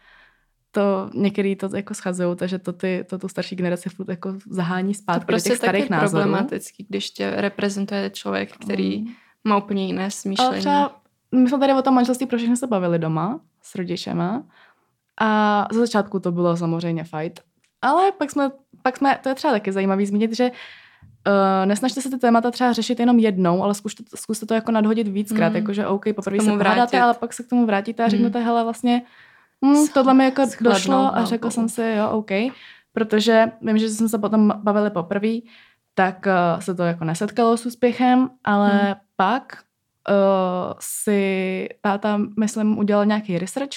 to některý to jako schazují, takže to, ty, to tu starší generaci furt jako zahání zpátky to prostě do těch starých názorů. problematický, když tě reprezentuje člověk, který mm. má úplně jiné smýšlení. Ale třeba, my jsme tady o tom manželství pro všechny se bavili doma s rodičema a za začátku to bylo samozřejmě fight, ale pak jsme, pak jsme, to je třeba taky zajímavý zmínit, že Uh, nesnažte se ty témata třeba řešit jenom jednou, ale zkuste, zkuste to jako nadhodit víckrát, mm. jakože OK, poprvé se vrátíte, ale pak se k tomu vrátíte a řeknete, mm. hele, vlastně mm, tohle mi jako došlo a řekl jsem si, jo, OK, protože vím, že jsme se potom bavili poprvé, tak uh, se to jako nesetkalo s úspěchem, ale mm. pak uh, si táta, myslím, udělal nějaký research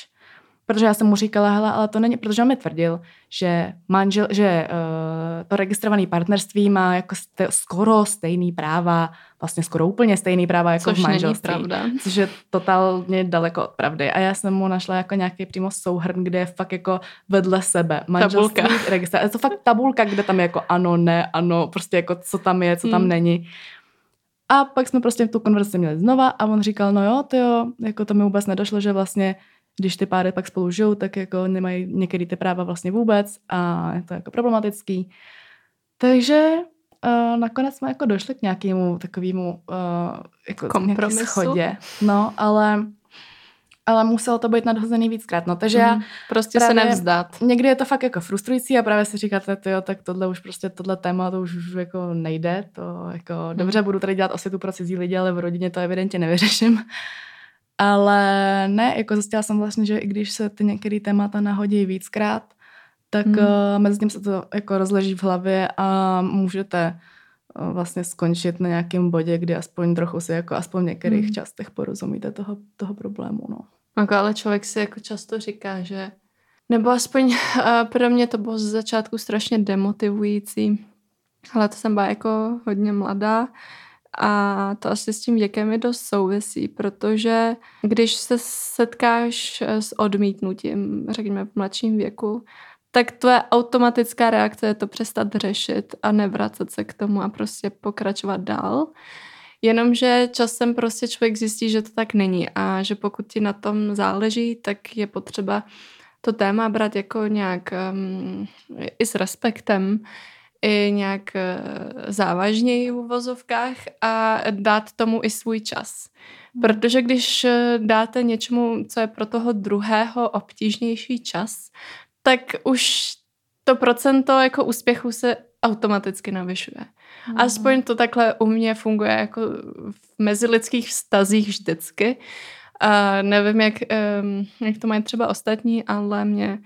protože já jsem mu říkala, hele, ale to není, protože on mi tvrdil, že manžel, že uh, to registrované partnerství má jako ste, skoro stejný práva, vlastně skoro úplně stejný práva jako což v manželství. Není pravda. Což je totálně daleko od pravdy. A já jsem mu našla jako nějaký přímo souhrn, kde je fakt jako vedle sebe manželství, tabulka. registrace. Je to fakt tabulka, kde tam je jako ano, ne, ano, prostě jako co tam je, co tam hmm. není. A pak jsme prostě tu konverzaci měli znova a on říkal, no jo, to jo, jako to mi vůbec nedošlo, že vlastně když ty páry pak spolu žijou, tak jako nemají některé ty práva vlastně vůbec a je to jako problematický. Takže uh, nakonec jsme jako došli k nějakému takovému uh, jako kompromisu. schodě. No, ale ale muselo to být nadhozený víckrát. No, takže mm, já prostě právě, se nevzdat. Někdy je to fakt jako frustrující a právě si říkáte, jo, tak tohle už prostě, tohle téma, to už, už jako nejde, to jako, mm. dobře, budu tady dělat osvětu pro cizí lidi, ale v rodině to evidentně nevyřeším. Ale ne, jako zjistila jsem vlastně, že i když se ty některé témata nahodí víckrát, tak hmm. uh, mezi tím se to jako rozleží v hlavě a můžete uh, vlastně skončit na nějakém bodě, kdy aspoň trochu si jako aspoň v některých hmm. částech porozumíte toho, toho problému. No. Jako, ale člověk si jako často říká, že nebo aspoň uh, pro mě to bylo z začátku strašně demotivující. Ale to jsem byla jako hodně mladá a to asi s tím věkem je dost souvisí, protože když se setkáš s odmítnutím, řekněme v mladším věku, tak tvoje automatická reakce je to přestat řešit a nevracet se k tomu a prostě pokračovat dál. Jenomže časem prostě člověk zjistí, že to tak není a že pokud ti na tom záleží, tak je potřeba to téma brát jako nějak um, i s respektem, i nějak eh, závažněji v uvozovkách a dát tomu i svůj čas. Hmm. Protože když eh, dáte něčemu, co je pro toho druhého obtížnější čas, tak už to procento jako úspěchu se automaticky navyšuje. Mm. Aspoň to takhle u mě funguje jako v mezilidských vztazích vždycky. A nevím, jak, jak to mají třeba ostatní, ale mě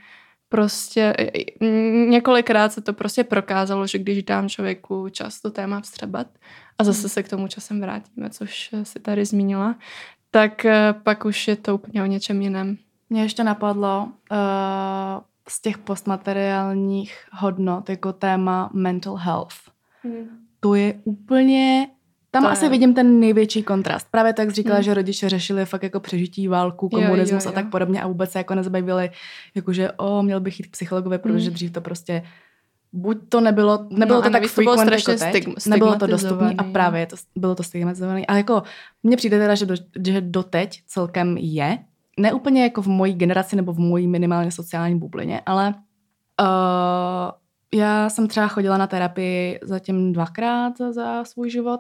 prostě několikrát se to prostě prokázalo, že když dám člověku čas to téma vstřebat a zase se k tomu časem vrátíme, což si tady zmínila, tak eh, pak už je to úplně o něčem jiném. Mě ještě napadlo uh, z těch postmateriálních hodnot jako téma mental health. Hmm. To je úplně tam to asi je. vidím ten největší kontrast. Právě tak říkala, hmm. že rodiče řešili fakt jako přežití válku, komunismus jo, jo, jo. a tak podobně a vůbec se jako nezabavili, jakože o, měl bych jít k psychologovi, protože hmm. dřív to prostě buď to nebylo, nebylo no, to tak frequent jako teď, nebylo to dostupné a právě to, bylo to stigmatizované. A jako mně přijde teda, že, do, že doteď celkem je, ne úplně jako v mojí generaci nebo v mojí minimálně sociální bublině, ale uh, já jsem třeba chodila na terapii zatím dvakrát za svůj život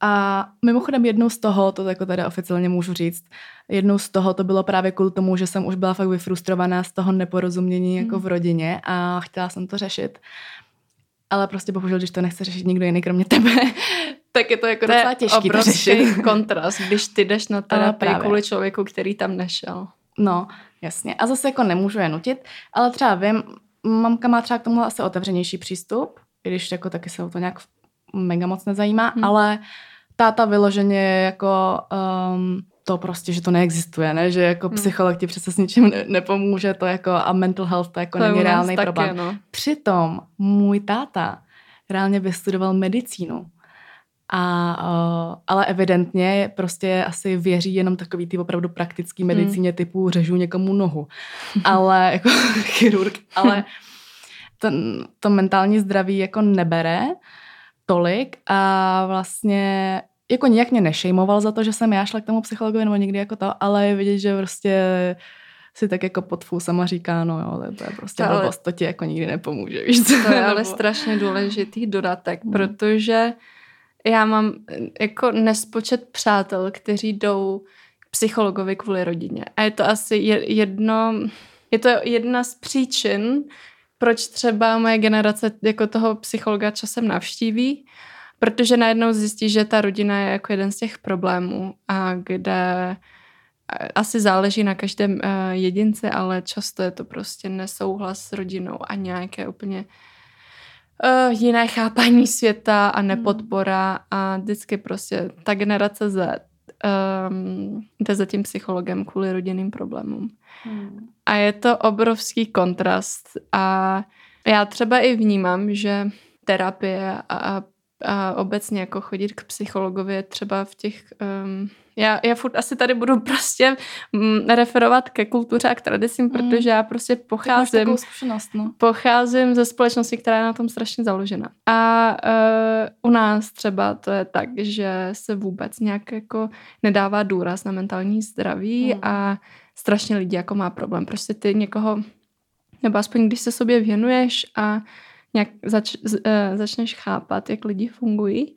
a mimochodem jednou z toho, to jako tady oficiálně můžu říct, jednou z toho to bylo právě kvůli tomu, že jsem už byla fakt vyfrustrovaná z toho neporozumění jako v hmm. rodině a chtěla jsem to řešit. Ale prostě bohužel, když to nechce řešit nikdo jiný kromě tebe, tak je to jako to docela těžký to řešit. kontrast, když ty jdeš na terapii kvůli člověku, který tam nešel. No, Jasně. A zase jako nemůžu je nutit, ale třeba vím, mamka má třeba k tomu asi otevřenější přístup, i když jako taky se o to nějak mega moc nezajímá, hmm. ale táta vyloženě jako um, to prostě, že to neexistuje, ne? že jako hmm. psycholog ti přece s ničím ne- nepomůže, to jako a mental health to jako to není reálný problém. no. Přitom můj táta reálně vystudoval medicínu. A, uh, ale evidentně prostě asi věří jenom takový ty opravdu praktický hmm. medicíně hmm. typu řežu někomu nohu. ale jako chirurg, ale ten, to mentální zdraví jako nebere tolik a vlastně jako nějak mě nešejmoval za to, že jsem já šla k tomu psychologovi nebo někdy jako to, ale je vidět, že prostě si tak jako pod sama říká, no jo, to je prostě to, blbost, to ti jako nikdy nepomůže, víš co? To je ale strašně důležitý dodatek, hmm. protože já mám jako nespočet přátel, kteří jdou k psychologovi kvůli rodině. A je to asi jedno, je to jedna z příčin, proč třeba moje generace jako toho psychologa časem navštíví, protože najednou zjistí, že ta rodina je jako jeden z těch problémů a kde asi záleží na každém eh, jedinci, ale často je to prostě nesouhlas s rodinou a nějaké úplně uh, jiné chápání světa a nepodpora a vždycky prostě ta generace Z um, jde za tím psychologem kvůli rodinným problémům. Hmm. A je to obrovský kontrast a já třeba i vnímám, že terapie a, a obecně jako chodit k psychologovi třeba v těch um, já, já furt asi tady budu prostě mm, referovat ke kultuře a k tradicím, mm. protože já prostě pocházím, no. pocházím ze společnosti, která je na tom strašně založena. A uh, u nás třeba to je tak, že se vůbec nějak jako nedává důraz na mentální zdraví mm. a strašně lidí jako má problém. Prostě ty někoho, nebo aspoň když se sobě věnuješ a nějak zač, uh, začneš chápat, jak lidi fungují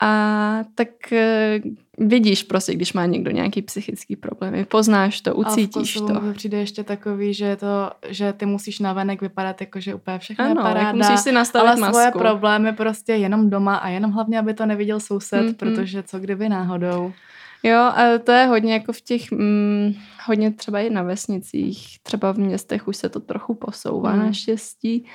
a tak uh, vidíš prostě, když má někdo nějaký psychický problém. Poznáš to, ucítíš a v to. přijde ještě takový, že, to, že ty musíš navenek vypadat jako, že úplně všechno ano, je paráda. musíš si nastavit ale masku. svoje problémy prostě jenom doma a jenom hlavně, aby to neviděl soused, mm-hmm. protože co kdyby náhodou. Jo, a to je hodně jako v těch, mm, hodně třeba i na vesnicích, třeba v městech už se to trochu posouvá mm. naštěstí.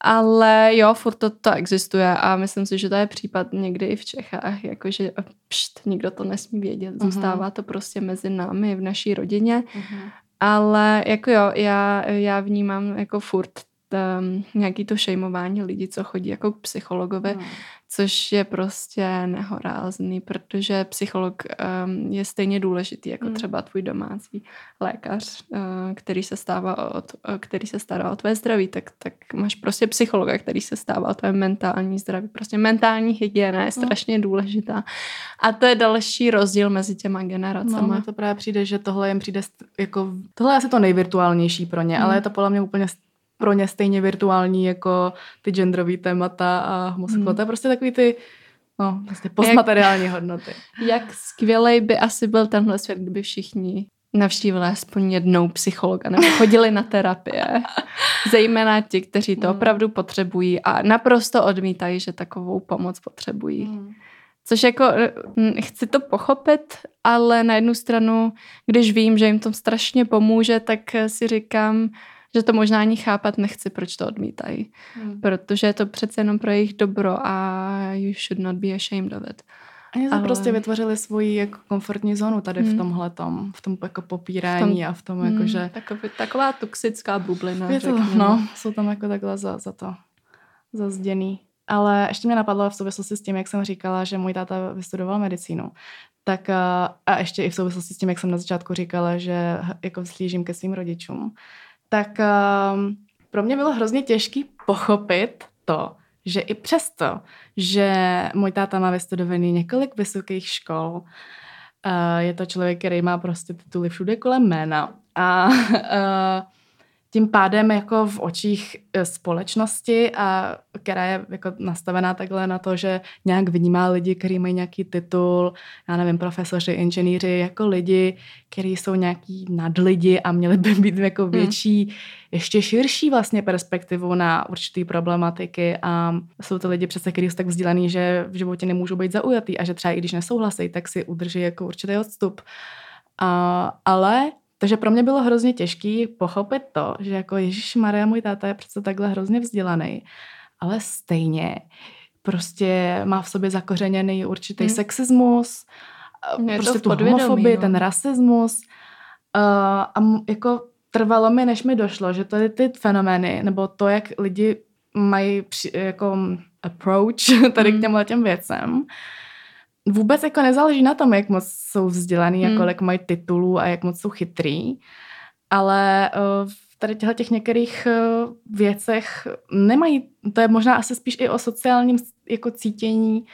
Ale jo, furt to, to existuje a myslím si, že to je případ někdy i v Čechách, jakože pšt, nikdo to nesmí vědět, mhm. zůstává to prostě mezi námi, v naší rodině. Uh-huh. Ale jako jo, já, já vnímám jako furt um, nějaký to šejmování lidí, co chodí jako k psychologovi, uh-huh což je prostě nehorázný, protože psycholog um, je stejně důležitý jako mm. třeba tvůj domácí lékař, uh, který se stává o, uh, který se stará o tvé zdraví, tak, tak máš prostě psychologa, který se stává o tvé mentální zdraví. Prostě mentální hygiena je no. strašně mm. důležitá. A to je další rozdíl mezi těma generacemi. No, to právě přijde, že tohle jim přijde jako, tohle je asi to nejvirtuálnější pro ně, mm. ale je to podle mě úplně pro ně stejně virtuální jako ty genderové témata a homosexualita. Hmm. To je prostě takový ty no, vlastně postmateriální jak, hodnoty. Jak skvělej by asi byl tenhle svět, kdyby všichni navštívili aspoň jednou psychologa nebo chodili na terapie. Zejména ti, kteří to hmm. opravdu potřebují a naprosto odmítají, že takovou pomoc potřebují. Hmm. Což jako hm, chci to pochopit, ale na jednu stranu, když vím, že jim to strašně pomůže, tak si říkám, že to možná ani chápat nechci, proč to odmítají. Hmm. Protože je to přece jenom pro jejich dobro a you should not be ashamed of it. Oni Ale... prostě vytvořili svoji jako komfortní zónu tady hmm. v tomhle v tom jako popírání v tom, a v tom jako, hmm, že... Takový, taková toxická bublina, je to, No, jsou tam jako takhle za, za to zazděný. Ale ještě mě napadlo v souvislosti s tím, jak jsem říkala, že můj táta vystudoval medicínu, tak a, a ještě i v souvislosti s tím, jak jsem na začátku říkala, že jako vzlížím ke svým rodičům, tak um, pro mě bylo hrozně těžký pochopit to, že i přesto, že můj táta má vystudovaný několik vysokých škol, uh, je to člověk, který má prostě tituly všude kolem jména a uh, tím pádem jako v očích e, společnosti, a která je jako nastavená takhle na to, že nějak vnímá lidi, kteří mají nějaký titul, já nevím, profesoři, inženýři, jako lidi, kteří jsou nějaký nadlidi a měli by být jako hmm. větší, hmm. ještě širší vlastně perspektivu na určitý problematiky a jsou to lidi přece, kteří jsou tak vzdělaný, že v životě nemůžou být zaujatý a že třeba i když nesouhlasí, tak si udrží jako určitý odstup. A, ale Takže pro mě bylo hrozně těžké pochopit to, že jako Ježíš Maria, můj táta je přece takhle hrozně vzdělaný, ale stejně prostě má v sobě zakořeněný určitý hmm. sexismus, je prostě tu homofobii, no. ten rasismus. Uh, a jako trvalo mi, než mi došlo, že tady ty fenomény, nebo to, jak lidi mají při, jako approach tady hmm. k těmhle těm věcem, vůbec jako nezáleží na tom, jak moc jsou vzdělaný, hmm. jako jak mají titulů a jak moc jsou chytrý, ale uh, v tady těchto těch některých uh, věcech nemají, to je možná asi spíš i o sociálním jako cítění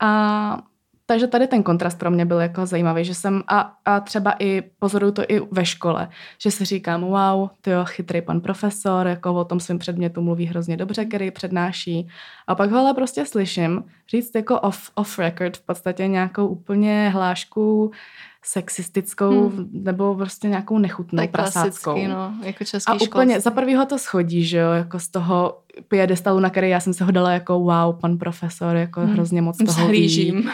a takže tady ten kontrast pro mě byl jako zajímavý, že jsem a, a třeba i pozoruju to i ve škole, že si říkám, wow, ty jo, chytrý pan profesor, jako o tom svém předmětu mluví hrozně dobře, který přednáší. A pak ho ale prostě slyším říct jako off, off record v podstatě nějakou úplně hlášku sexistickou hmm. nebo prostě nějakou nechutnou tak prasáckou. No, jako český A úplně za prvýho to schodí, že jo, jako z toho piedestalu, na který já jsem se ho dala jako wow, pan profesor, jako hmm. hrozně moc toho ví.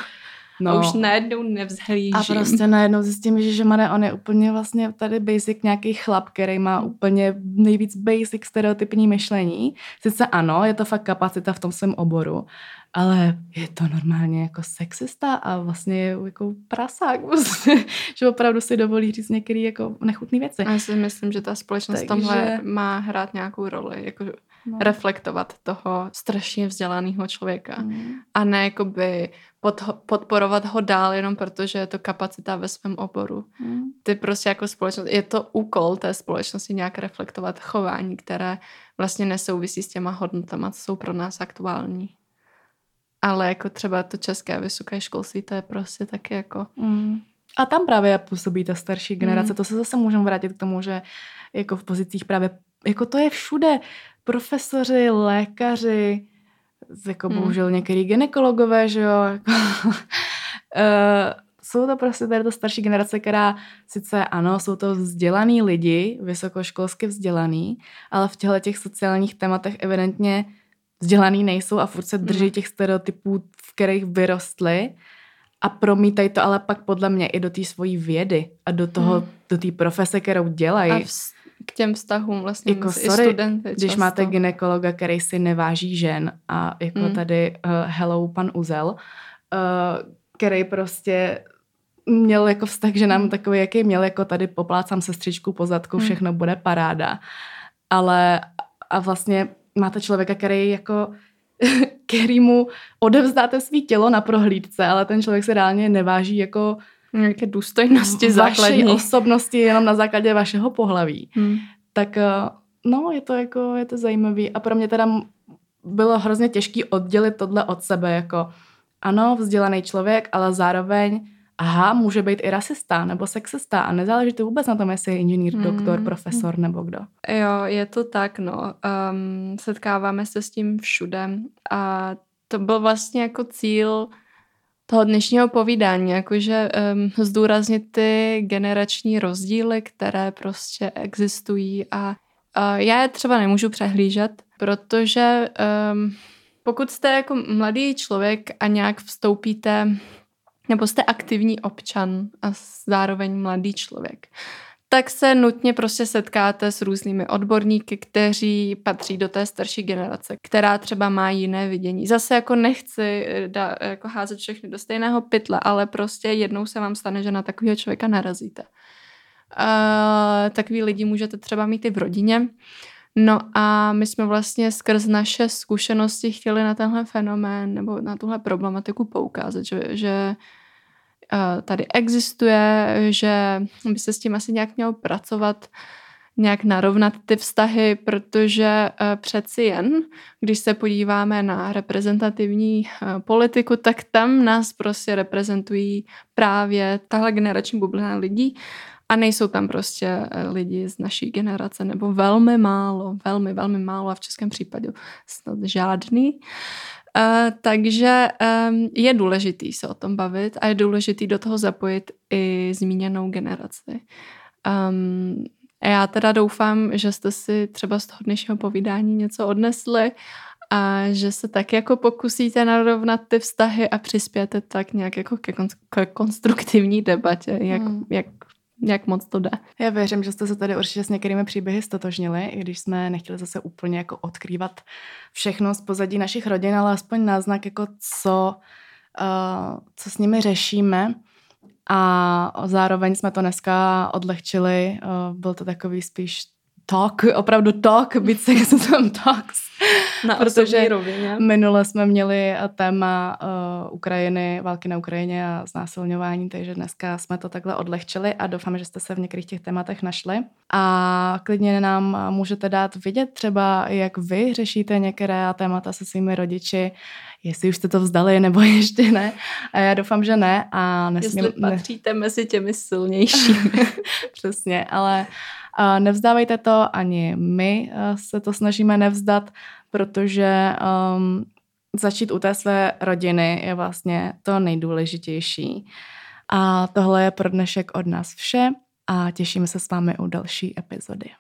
No. A už najednou nevzhlížím. A prostě najednou zjistím, že, že Mane, on je úplně vlastně tady basic nějaký chlap, který má úplně nejvíc basic stereotypní myšlení. Sice ano, je to fakt kapacita v tom svém oboru, ale je to normálně jako sexista a vlastně je jako prasák, vlastně, že opravdu si dovolí říct některé jako nechutné věci. A já si myslím, že ta společnost Takže... tomhle má hrát nějakou roli, jako no. reflektovat toho strašně vzdělaného člověka mm. a ne jakoby pod, podporovat ho dál jenom protože je to kapacita ve svém oboru. Mm. Ty prostě jako společnost, je to úkol té společnosti nějak reflektovat chování, které vlastně nesouvisí s těma hodnotama, co jsou pro nás aktuální. Ale jako třeba to české vysoké školství, to je prostě taky jako... Mm. A tam právě působí ta starší generace. Mm. To se zase můžeme vrátit k tomu, že jako v pozicích právě, jako to je všude. Profesoři, lékaři, jako mm. bohužel některý ginekologové, že jo, jako, uh, jsou to prostě tady ta starší generace, která sice ano, jsou to vzdělaný lidi, vysokoškolsky vzdělaný, ale v těchto těch sociálních tématech evidentně vzdělaný nejsou a furt se drží mm. těch stereotypů, v kterých vyrostly a promítají to ale pak podle mě i do té svojí vědy a do toho, mm. do té profese, kterou dělají. A k těm vztahům vlastně jako, sorry, studenty Když často. máte ginekologa, který si neváží žen a jako mm. tady uh, hello pan Uzel, uh, který prostě měl jako vztah že nám mm. takový, jaký měl, jako tady poplácám sestřičku po zadku, mm. všechno bude paráda. Ale a vlastně máte člověka, který jako který mu odevzdáte svý tělo na prohlídce, ale ten člověk se reálně neváží jako nějaké důstojnosti základní. osobnosti jenom na základě vašeho pohlaví. Hmm. Tak eh, no, je to jako, je to zajímavý a pro mě teda bylo hrozně těžké oddělit tohle od sebe, jako ano, vzdělaný člověk, ale zároveň aha, může být i rasista nebo sexista a nezáleží to vůbec na tom, jestli je inženýr, hmm. doktor, profesor nebo kdo. Jo, je to tak, no. Um, setkáváme se s tím všude a to byl vlastně jako cíl toho dnešního povídání, jakože um, zdůraznit ty generační rozdíly, které prostě existují a uh, já je třeba nemůžu přehlížet, protože um, pokud jste jako mladý člověk a nějak vstoupíte nebo jste aktivní občan a zároveň mladý člověk, tak se nutně prostě setkáte s různými odborníky, kteří patří do té starší generace, která třeba má jiné vidění. Zase jako nechci eh, da, jako házet všechny do stejného pytle, ale prostě jednou se vám stane, že na takového člověka narazíte. Uh, takový lidi můžete třeba mít i v rodině. No a my jsme vlastně skrz naše zkušenosti chtěli na tenhle fenomén nebo na tuhle problematiku poukázat, že, že tady existuje, že by se s tím asi nějak mělo pracovat, nějak narovnat ty vztahy, protože přeci jen, když se podíváme na reprezentativní politiku, tak tam nás prostě reprezentují právě tahle generační bublina lidí a nejsou tam prostě lidi z naší generace, nebo velmi málo, velmi, velmi málo a v českém případě snad žádný. Uh, Uh, takže um, je důležitý se o tom bavit a je důležitý do toho zapojit i zmíněnou generaci. Um, já teda doufám, že jste si třeba z toho dnešního povídání něco odnesli a že se tak jako pokusíte narovnat ty vztahy a přispějete tak nějak jako ke, kon- ke konstruktivní debatě, jak, hmm. jak jak moc to jde. Já věřím, že jste se tady určitě s některými příběhy stotožnili, i když jsme nechtěli zase úplně jako odkrývat všechno z pozadí našich rodin, ale aspoň náznak, jako co, uh, co s nimi řešíme. A zároveň jsme to dneska odlehčili, uh, byl to takový spíš talk, opravdu talk, byť se tam talks. Na protože rovině. minule jsme měli téma uh, Ukrajiny, války na Ukrajině a znásilňování, takže dneska jsme to takhle odlehčili a doufám, že jste se v některých těch tématech našli. A klidně nám můžete dát vidět třeba, jak vy řešíte některé témata se svými rodiči, jestli už jste to vzdali nebo ještě ne. A já doufám, že ne. A nesmím, jestli patříte ne... mezi těmi silnějšími. Přesně, ale Nevzdávejte to, ani my eh, se to snažíme nevzdat, protože um, začít u té své rodiny je vlastně to nejdůležitější. A tohle je pro dnešek od nás vše a těšíme se s vámi u další epizody.